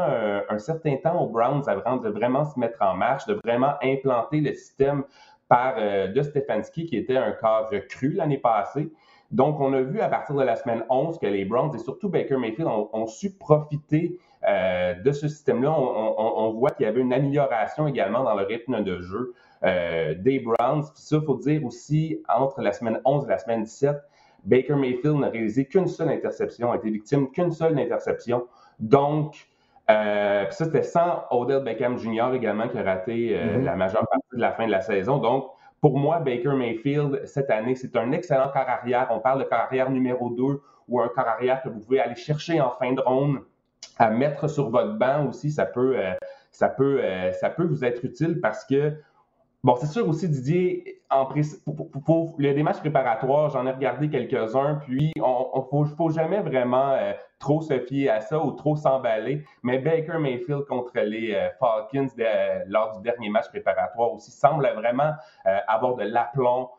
un, certain temps aux Browns avant de vraiment se mettre en marche, de vraiment implanter le système par, euh, de Stefanski, qui était un corps cru l'année passée. Donc, on a vu à partir de la semaine 11 que les Browns et surtout Baker Mayfield ont su profiter euh, de ce système-là, on, voit qu'il y avait une amélioration également dans le rythme de jeu euh, des Browns. Puis ça, il faut dire aussi, entre la semaine 11 et la semaine 17, Baker Mayfield n'a réalisé qu'une seule interception, a été victime qu'une seule interception. Donc, euh, ça, c'était sans Odell Beckham Jr. également qui a raté mm-hmm. la majeure partie de la fin de la saison. Donc, pour moi, Baker Mayfield, cette année, c'est un excellent quart arrière. On parle de quart arrière numéro 2 ou un quart arrière que vous pouvez aller chercher en fin de ronde à mettre sur votre banc aussi, ça peut, euh, ça peut, euh, ça peut vous être utile parce que, bon, c'est sûr aussi, Didier, en pour, pour, les matchs préparatoires, j'en ai regardé quelques-uns, puis on ne faut, jamais vraiment euh, trop se fier à ça ou trop s'emballer. Mais Baker Mayfield contre les Falcons lors du dernier match préparatoire aussi semble vraiment avoir de l'aplomb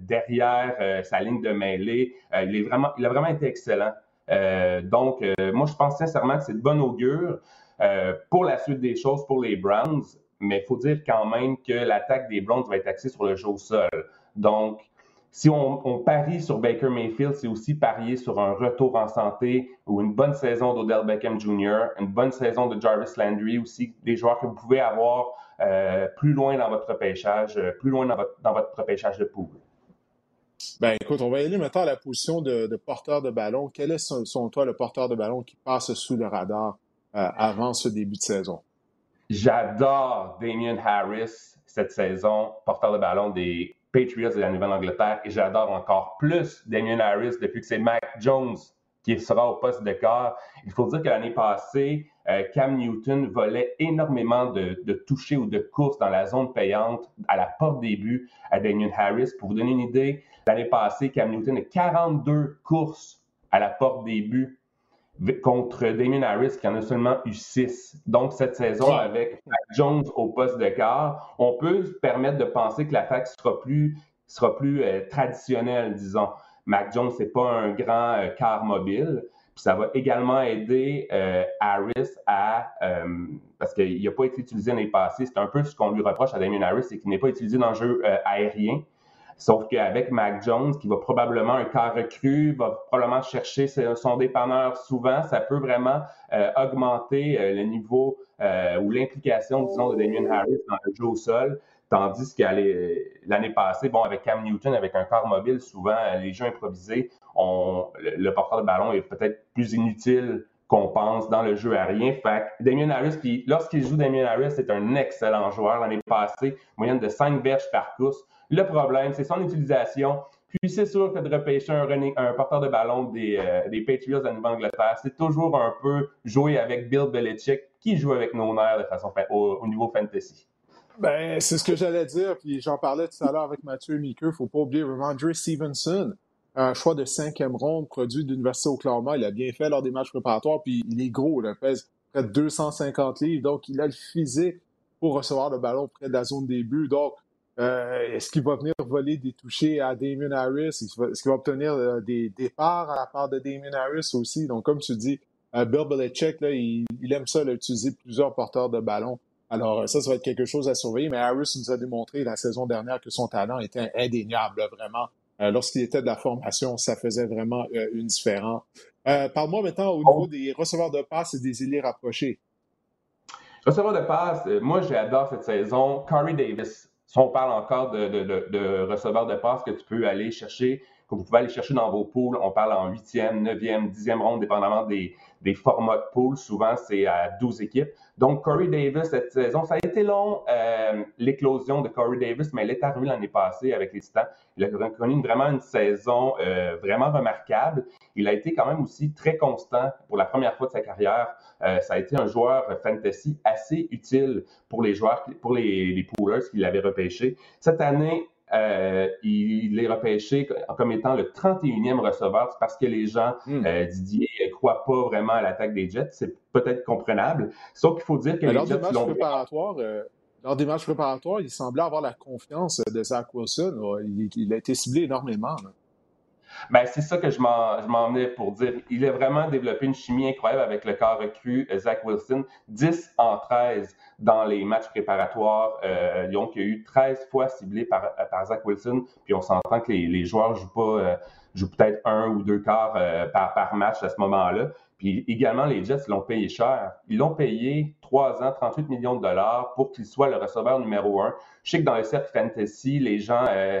derrière sa ligne de mêlée. il, est vraiment, il a vraiment été excellent. Euh, donc, euh, moi, je pense sincèrement que c'est de bon augure euh, pour la suite des choses pour les Browns, mais il faut dire quand même que l'attaque des Browns va être axée sur le jeu au sol. Donc, si on, parie sur Baker Mayfield, c'est aussi parier sur un retour en santé ou une bonne saison d'Odell Beckham Jr., une bonne saison de Jarvis Landry aussi, des joueurs que vous pouvez avoir plus loin dans votre repêchage, plus loin dans votre, dans votre repêchage de poule. Ben écoute, on va aller maintenant à la position de, porteur de ballon. Quel est, son, toi, le porteur de ballon qui passe sous le radar euh, avant ce début de saison? J'adore Damien Harris cette saison, porteur de ballon des Patriots de la Nouvelle-Angleterre, et j'adore encore plus Damien Harris depuis que c'est Mac Jones qui sera au poste de corps. Il faut dire que l'année passée, euh, Cam Newton volait énormément de, de ou de courses dans la zone payante à la porte début à Damien Harris. Pour vous donner une idée, l'année passée, Cam Newton a 42 courses à la porte début contre Damien Harris qui en a seulement eu 6. Donc, cette saison, avec Mac Jones au poste de quart, on peut se permettre de penser que l'attaque sera plus, sera plus euh, traditionnelle, disons. Mac Jones, c'est pas un grand euh, quart mobile. Puis ça va également aider euh, Harris à euh, parce qu'il n'a pas été utilisé l'année passée. C'est un peu ce qu'on lui reproche à Damien Harris, c'est qu'il n'est pas utilisé dans le jeu aérien. Sauf qu'avec Mac Jones, qui va probablement un quart recru, va probablement chercher son dépanneur souvent, ça peut vraiment augmenter le niveau ou l'implication, disons, de Damien Harris dans le jeu au sol. Tandis que l'année passée, bon, avec Cam Newton, avec un corps mobile, souvent, les jeux improvisés, on, le, porteur de ballon est peut-être plus inutile qu'on pense dans le jeu aérien. Fait Damien Harris, puis lorsqu'il joue Damien Harris, c'est un excellent joueur l'année passée, moyenne de 5 verges par course. Le problème, c'est son utilisation. Puis c'est sûr que de repêcher un, porteur de ballon des, euh, Patriots de Nouvelle-Angleterre, c'est toujours un peu jouer avec Bill Belichick, qui joue avec nos nerfs de façon au niveau fantasy. Ben, c'est ce que j'allais dire, puis j'en parlais tout à l'heure avec Mathieu Mickey. Faut pas oublier Ramondre Stevenson, un choix de cinquième ronde produit de l'Université Oklahoma. Il a bien fait lors des matchs préparatoires, puis il est gros, il pèse près de 250 livres, donc il a le physique pour recevoir le ballon près de la zone début. Donc, euh, est-ce qu'il va venir voler des touchés à Damien Harris? Est-ce qu'il va, obtenir euh, des départs à la part de Damien Harris aussi? Donc, comme tu dis, euh, Bill Belichick, là, il, aime ça, utiliser plusieurs porteurs de ballon. Alors, ça, ça va être quelque chose à surveiller. Mais Harris nous a démontré la saison dernière que son talent était indéniable, vraiment. Euh, lorsqu'il était de la formation, ça faisait vraiment euh, une différence. Euh, Parle-moi maintenant au niveau des receveurs de passe et des îles rapprochés. Receveurs de passe, moi, j'adore cette saison. Corey Davis, si on parle encore de, de, de, receveurs de passe que tu peux aller chercher que vous pouvez aller chercher dans vos poules. On parle en huitième, neuvième, dixième ronde, dépendamment des, des formats de poules. Souvent, c'est à 12 équipes. Donc, Corey Davis, cette saison, ça a été long, euh, l'éclosion de Corey Davis, mais elle est arrivée l'année passée avec les Titans. Il a connu vraiment une saison euh, vraiment remarquable. Il a été quand même aussi très constant pour la première fois de sa carrière. Euh, ça a été un joueur fantasy assez utile pour les joueurs, pour les, les poolers qui l'avaient repêché. Cette année, euh, il est repêché comme étant le 31e receveur parce que les gens, hmm. euh, Didier, ne croient pas vraiment à l'attaque des Jets. C'est peut-être comprenable. Sauf qu'il faut dire que les Jets euh, lors des matchs préparatoires, il semblait avoir la confiance de Zach Wilson. Il, a été ciblé énormément. Ben, c'est ça que je m'en venais pour dire. Il a vraiment développé une chimie incroyable avec le corps recru Zach Wilson. 10 en 13 dans les matchs préparatoires. Euh, donc, il y a eu 13 fois ciblé par, par Zach Wilson. Puis on s'entend que les, les, joueurs jouent pas, euh, jouent peut-être un ou deux quarts euh, par, par match à ce moment-là. Puis également, les Jets l'ont payé cher. Ils l'ont payé 3 ans, 38 millions de dollars pour qu'il soit le receveur numéro un. Je sais que dans le cercle fantasy, les gens euh, euh,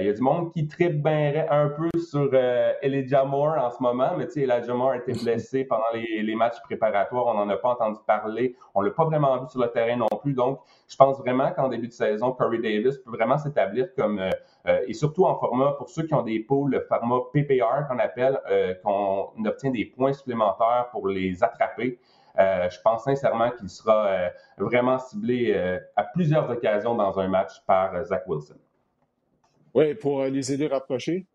il y a du monde qui tripe bien un peu sur euh, Elijah Moore en ce moment, mais tu sais, Elijah Moore a été blessé *laughs* pendant les, matchs préparatoires. On n'en a pas entendu parler. On ne l'a pas vraiment vu sur le terrain non plus. Donc, je pense vraiment qu'en début de saison, Corey Davis peut vraiment s'établir comme, euh, et surtout en format, pour ceux qui ont des poules, le format PPR qu'on appelle, qu'on obtient des points supplémentaires pour les attraper. je pense sincèrement qu'il sera vraiment ciblé à plusieurs occasions dans un match par Zach Wilson. Oui, pour euh, les aider rapprocher.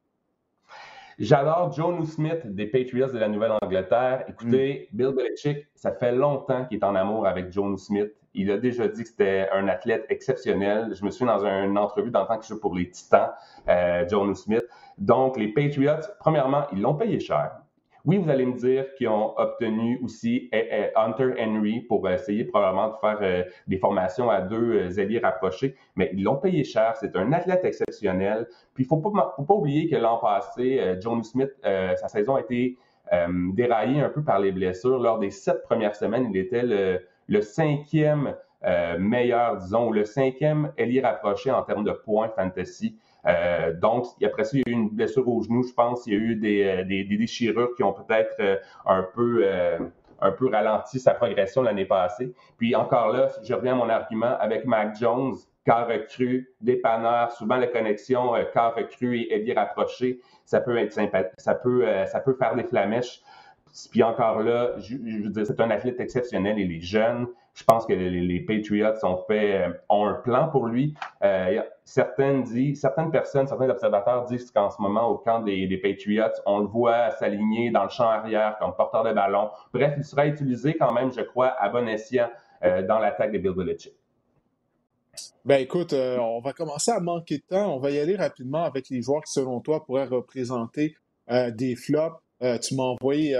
J'adore Joe Smith des Patriots de la Nouvelle-Angleterre. Écoutez, mm. Bill Belichick, ça fait longtemps qu'il est en amour avec Joe Smith. Il a déjà dit que c'était un athlète exceptionnel. Je me suis dans une entrevue dans tant que je pour les Titans, euh, Joe Smith. Donc, les Patriots, premièrement, ils l'ont payé cher. Oui, vous allez me dire qu'ils ont obtenu aussi eh, eh, Hunter Henry pour essayer probablement de faire euh, des formations à deux euh, alliés rapprochés, mais ils l'ont payé cher. C'est un athlète exceptionnel. Puis il ne faut pas, oublier que l'an passé, euh, John Smith, sa saison a été déraillée un peu par les blessures. Lors des sept premières semaines, il était le, cinquième meilleur, disons, ou le cinquième ailier rapproché en termes de points fantasy. Euh, donc, après ça, il y a eu une blessure au genou, je pense. Il y a eu des, euh, déchirures qui ont peut-être euh, un peu un peu ralenti sa progression l'année passée. Puis encore là, je reviens à mon argument avec Mac Jones, car recru, dépanneur, souvent la connexion car recru et bien rapproché, ça peut être ça peut, ça peut faire des flamèches. Puis encore là, je, veux dire, c'est un athlète exceptionnel et les jeunes, je pense que les, Patriots ont fait ont un plan pour lui. Euh, certaines, certaines personnes, certains observateurs disent qu'en ce moment, au camp des, Patriots, on le voit s'aligner dans le champ arrière comme porteur de ballon. Bref, il sera utilisé quand même, je crois, à bon escient euh, dans l'attaque des Bill Belichick. Ben écoute, on va commencer à manquer de temps. On va y aller rapidement avec les joueurs qui, selon toi, pourraient représenter des flops. tu m'as envoyé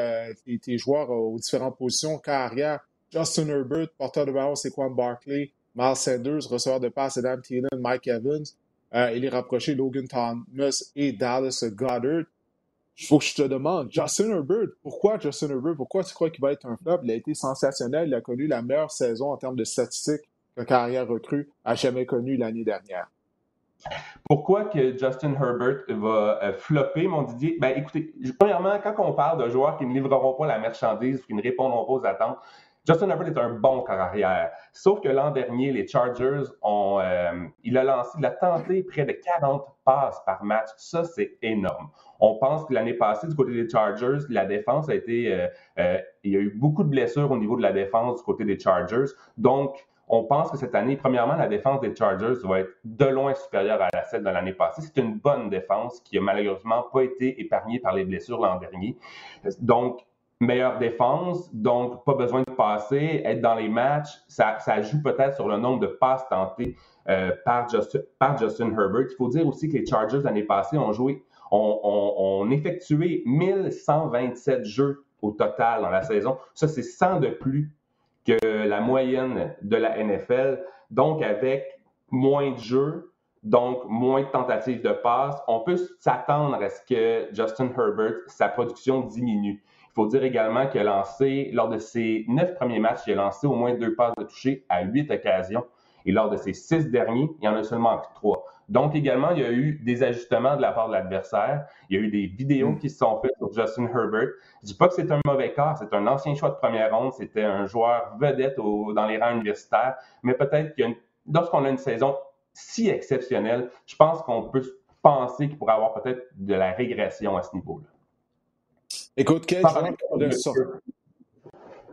tes, joueurs aux différentes positions, carrière Justin Herbert, porteur de ballon, c'est Quan Barkley, Miles Sanders, receveur de passe, Adam Thielen, Mike Evans. Euh, il est rapproché Logan Thomas et Dallas Goddard. Il faut que je te demande, Justin Herbert, pourquoi Justin Herbert? Pourquoi tu crois qu'il va être un flop? Il a été sensationnel. Il a connu la meilleure saison en termes de statistiques que carrière recrue a jamais connue l'année dernière. Pourquoi que Justin Herbert va euh, flopper, mon Didier? Ben, écoutez, premièrement, quand on parle de joueurs qui ne livreront pas la marchandise, qui ne répondront pas aux attentes, Justin Herbert est un bon carrière. Sauf que l'an dernier, les Chargers ont. Euh, il a lancé, il a tenté près de 40 passes par match. Ça, c'est énorme. On pense que l'année passée, du côté des Chargers, la défense a été. Euh, euh, il y a eu beaucoup de blessures au niveau de la défense du côté des Chargers. Donc, on pense que cette année, premièrement, la défense des Chargers va être de loin supérieure à la celle de l'année passée. C'est une bonne défense qui a malheureusement pas été épargnée par les blessures l'an dernier. Donc, meilleure défense, donc pas besoin de passer, être dans les matchs, ça, joue peut-être sur le nombre de passes tentées euh, par, Justin, Herbert. Il faut dire aussi que les Chargers l'année passée ont joué, ont, effectué 1127 jeux au total dans la saison. Ça, c'est 100 de plus que la moyenne de la NFL. Donc, avec moins de jeux, donc moins de tentatives de passes, on peut s'attendre à ce que Justin Herbert, sa production diminue. Il faut dire également qu'il a lancé, lors de ses neuf premiers matchs, il a lancé au moins deux passes de toucher à huit occasions. Et lors de ces six derniers, il y en a seulement trois. Donc, également, il y a eu des ajustements de la part de l'adversaire. Il y a eu des vidéos mm. qui se sont faites sur Justin Herbert. Je dis pas que c'est un mauvais cas, c'est un ancien choix de première ronde, c'était un joueur vedette dans les rangs universitaires, mais peut-être que lorsqu'on a une saison si exceptionnelle, je pense qu'on peut penser qu'il pourrait avoir peut-être de la régression à ce niveau-là. Écoute, quel joueur sortir?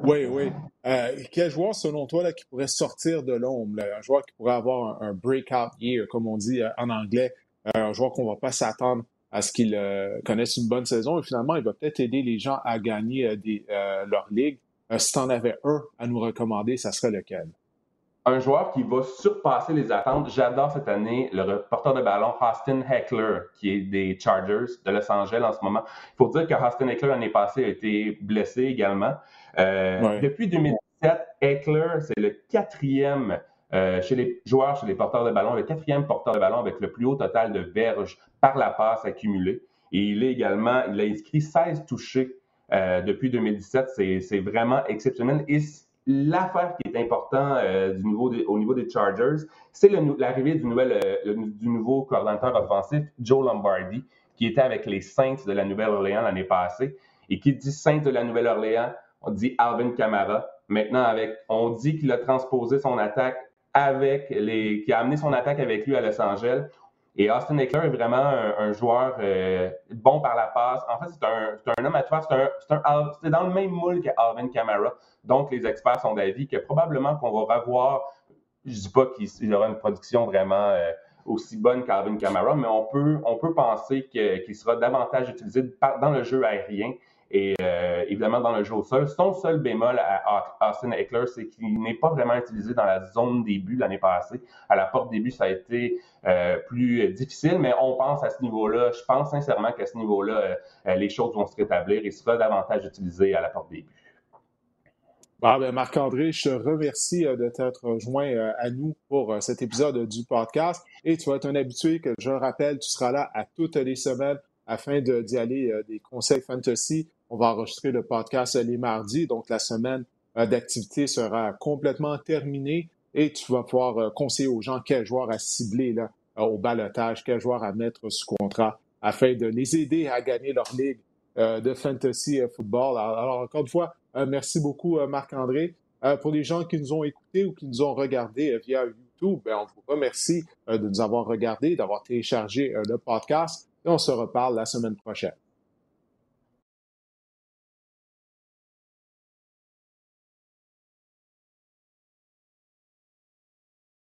Oui, oui. Euh, quel joueur, selon toi, là, qui pourrait sortir de l'ombre? Un joueur qui pourrait avoir un, breakout year, comme on dit euh, en anglais. Euh, un joueur qu'on ne va pas s'attendre à ce qu'il connaisse une bonne saison. Et finalement, il va peut-être aider les gens à gagner des, leur ligue. si tu en avais un à nous recommander, ça serait lequel? Un joueur qui va surpasser les attentes. J'adore cette année le porteur de ballon Austin Heckler, qui est des Chargers de Los Angeles en ce moment. Il faut dire que Austin Heckler l'année passée a été blessé également. Euh, depuis 2017, Heckler, c'est le quatrième euh, chez les joueurs, chez les porteurs de ballon, le quatrième porteur de ballon avec le plus haut total de verges par la passe accumulée. Et il est également, il a inscrit 16 touchés euh, depuis 2017. C'est vraiment exceptionnel. Et l'affaire qui est importante euh, du au niveau des Chargers, c'est l'arrivée du, euh, du nouveau coordinateur offensif, Joe Lombardi, qui était avec les Saints de la Nouvelle-Orléans l'année passée. Et qui dit Saints de la Nouvelle-Orléans, on dit Alvin Kamara. Maintenant, avec, on dit qu'il a transposé son attaque avec les, qui a amené son attaque avec lui à Los Angeles. Et Austin Eckler est vraiment un, joueur euh, bon par la passe. En fait, c'est un, un, homme à. C'est dans le même moule qu'Alvin Kamara. Donc, les experts sont d'avis que probablement qu'on va revoir, je ne dis pas qu'il aura une production vraiment euh, aussi bonne qu'Alvin Kamara, mais on peut, on peut penser qu'il sera davantage utilisé dans le jeu aérien et euh, évidemment dans le jeu au sol. Son seul bémol à Austin Eckler, c'est qu'il n'est pas vraiment utilisé dans la zone début l'année passée. À la porte début, ça a été euh, plus difficile, mais on pense à ce niveau-là, je pense sincèrement qu'à ce niveau-là, euh, les choses vont se rétablir et sera davantage utilisé à la porte début. Ah ben Marc-André, je te remercie de t'être joint à nous pour cet épisode du podcast. Et tu vas être un habitué que je rappelle, tu seras là à toutes les semaines afin d'y aller des conseils fantasy. On va enregistrer le podcast les mardis, donc la semaine euh, d'activité sera complètement terminée et tu vas pouvoir euh, conseiller aux gens quels joueurs à cibler là, euh, au balotage, quels joueurs à mettre sous contrat afin de les aider à gagner leur ligue de fantasy football. Alors, encore une fois, merci beaucoup Marc-André. pour les gens qui nous ont écoutés ou qui nous ont regardés via YouTube, ben, on vous remercie de nous avoir regardés, d'avoir téléchargé le podcast et on se reparle la semaine prochaine.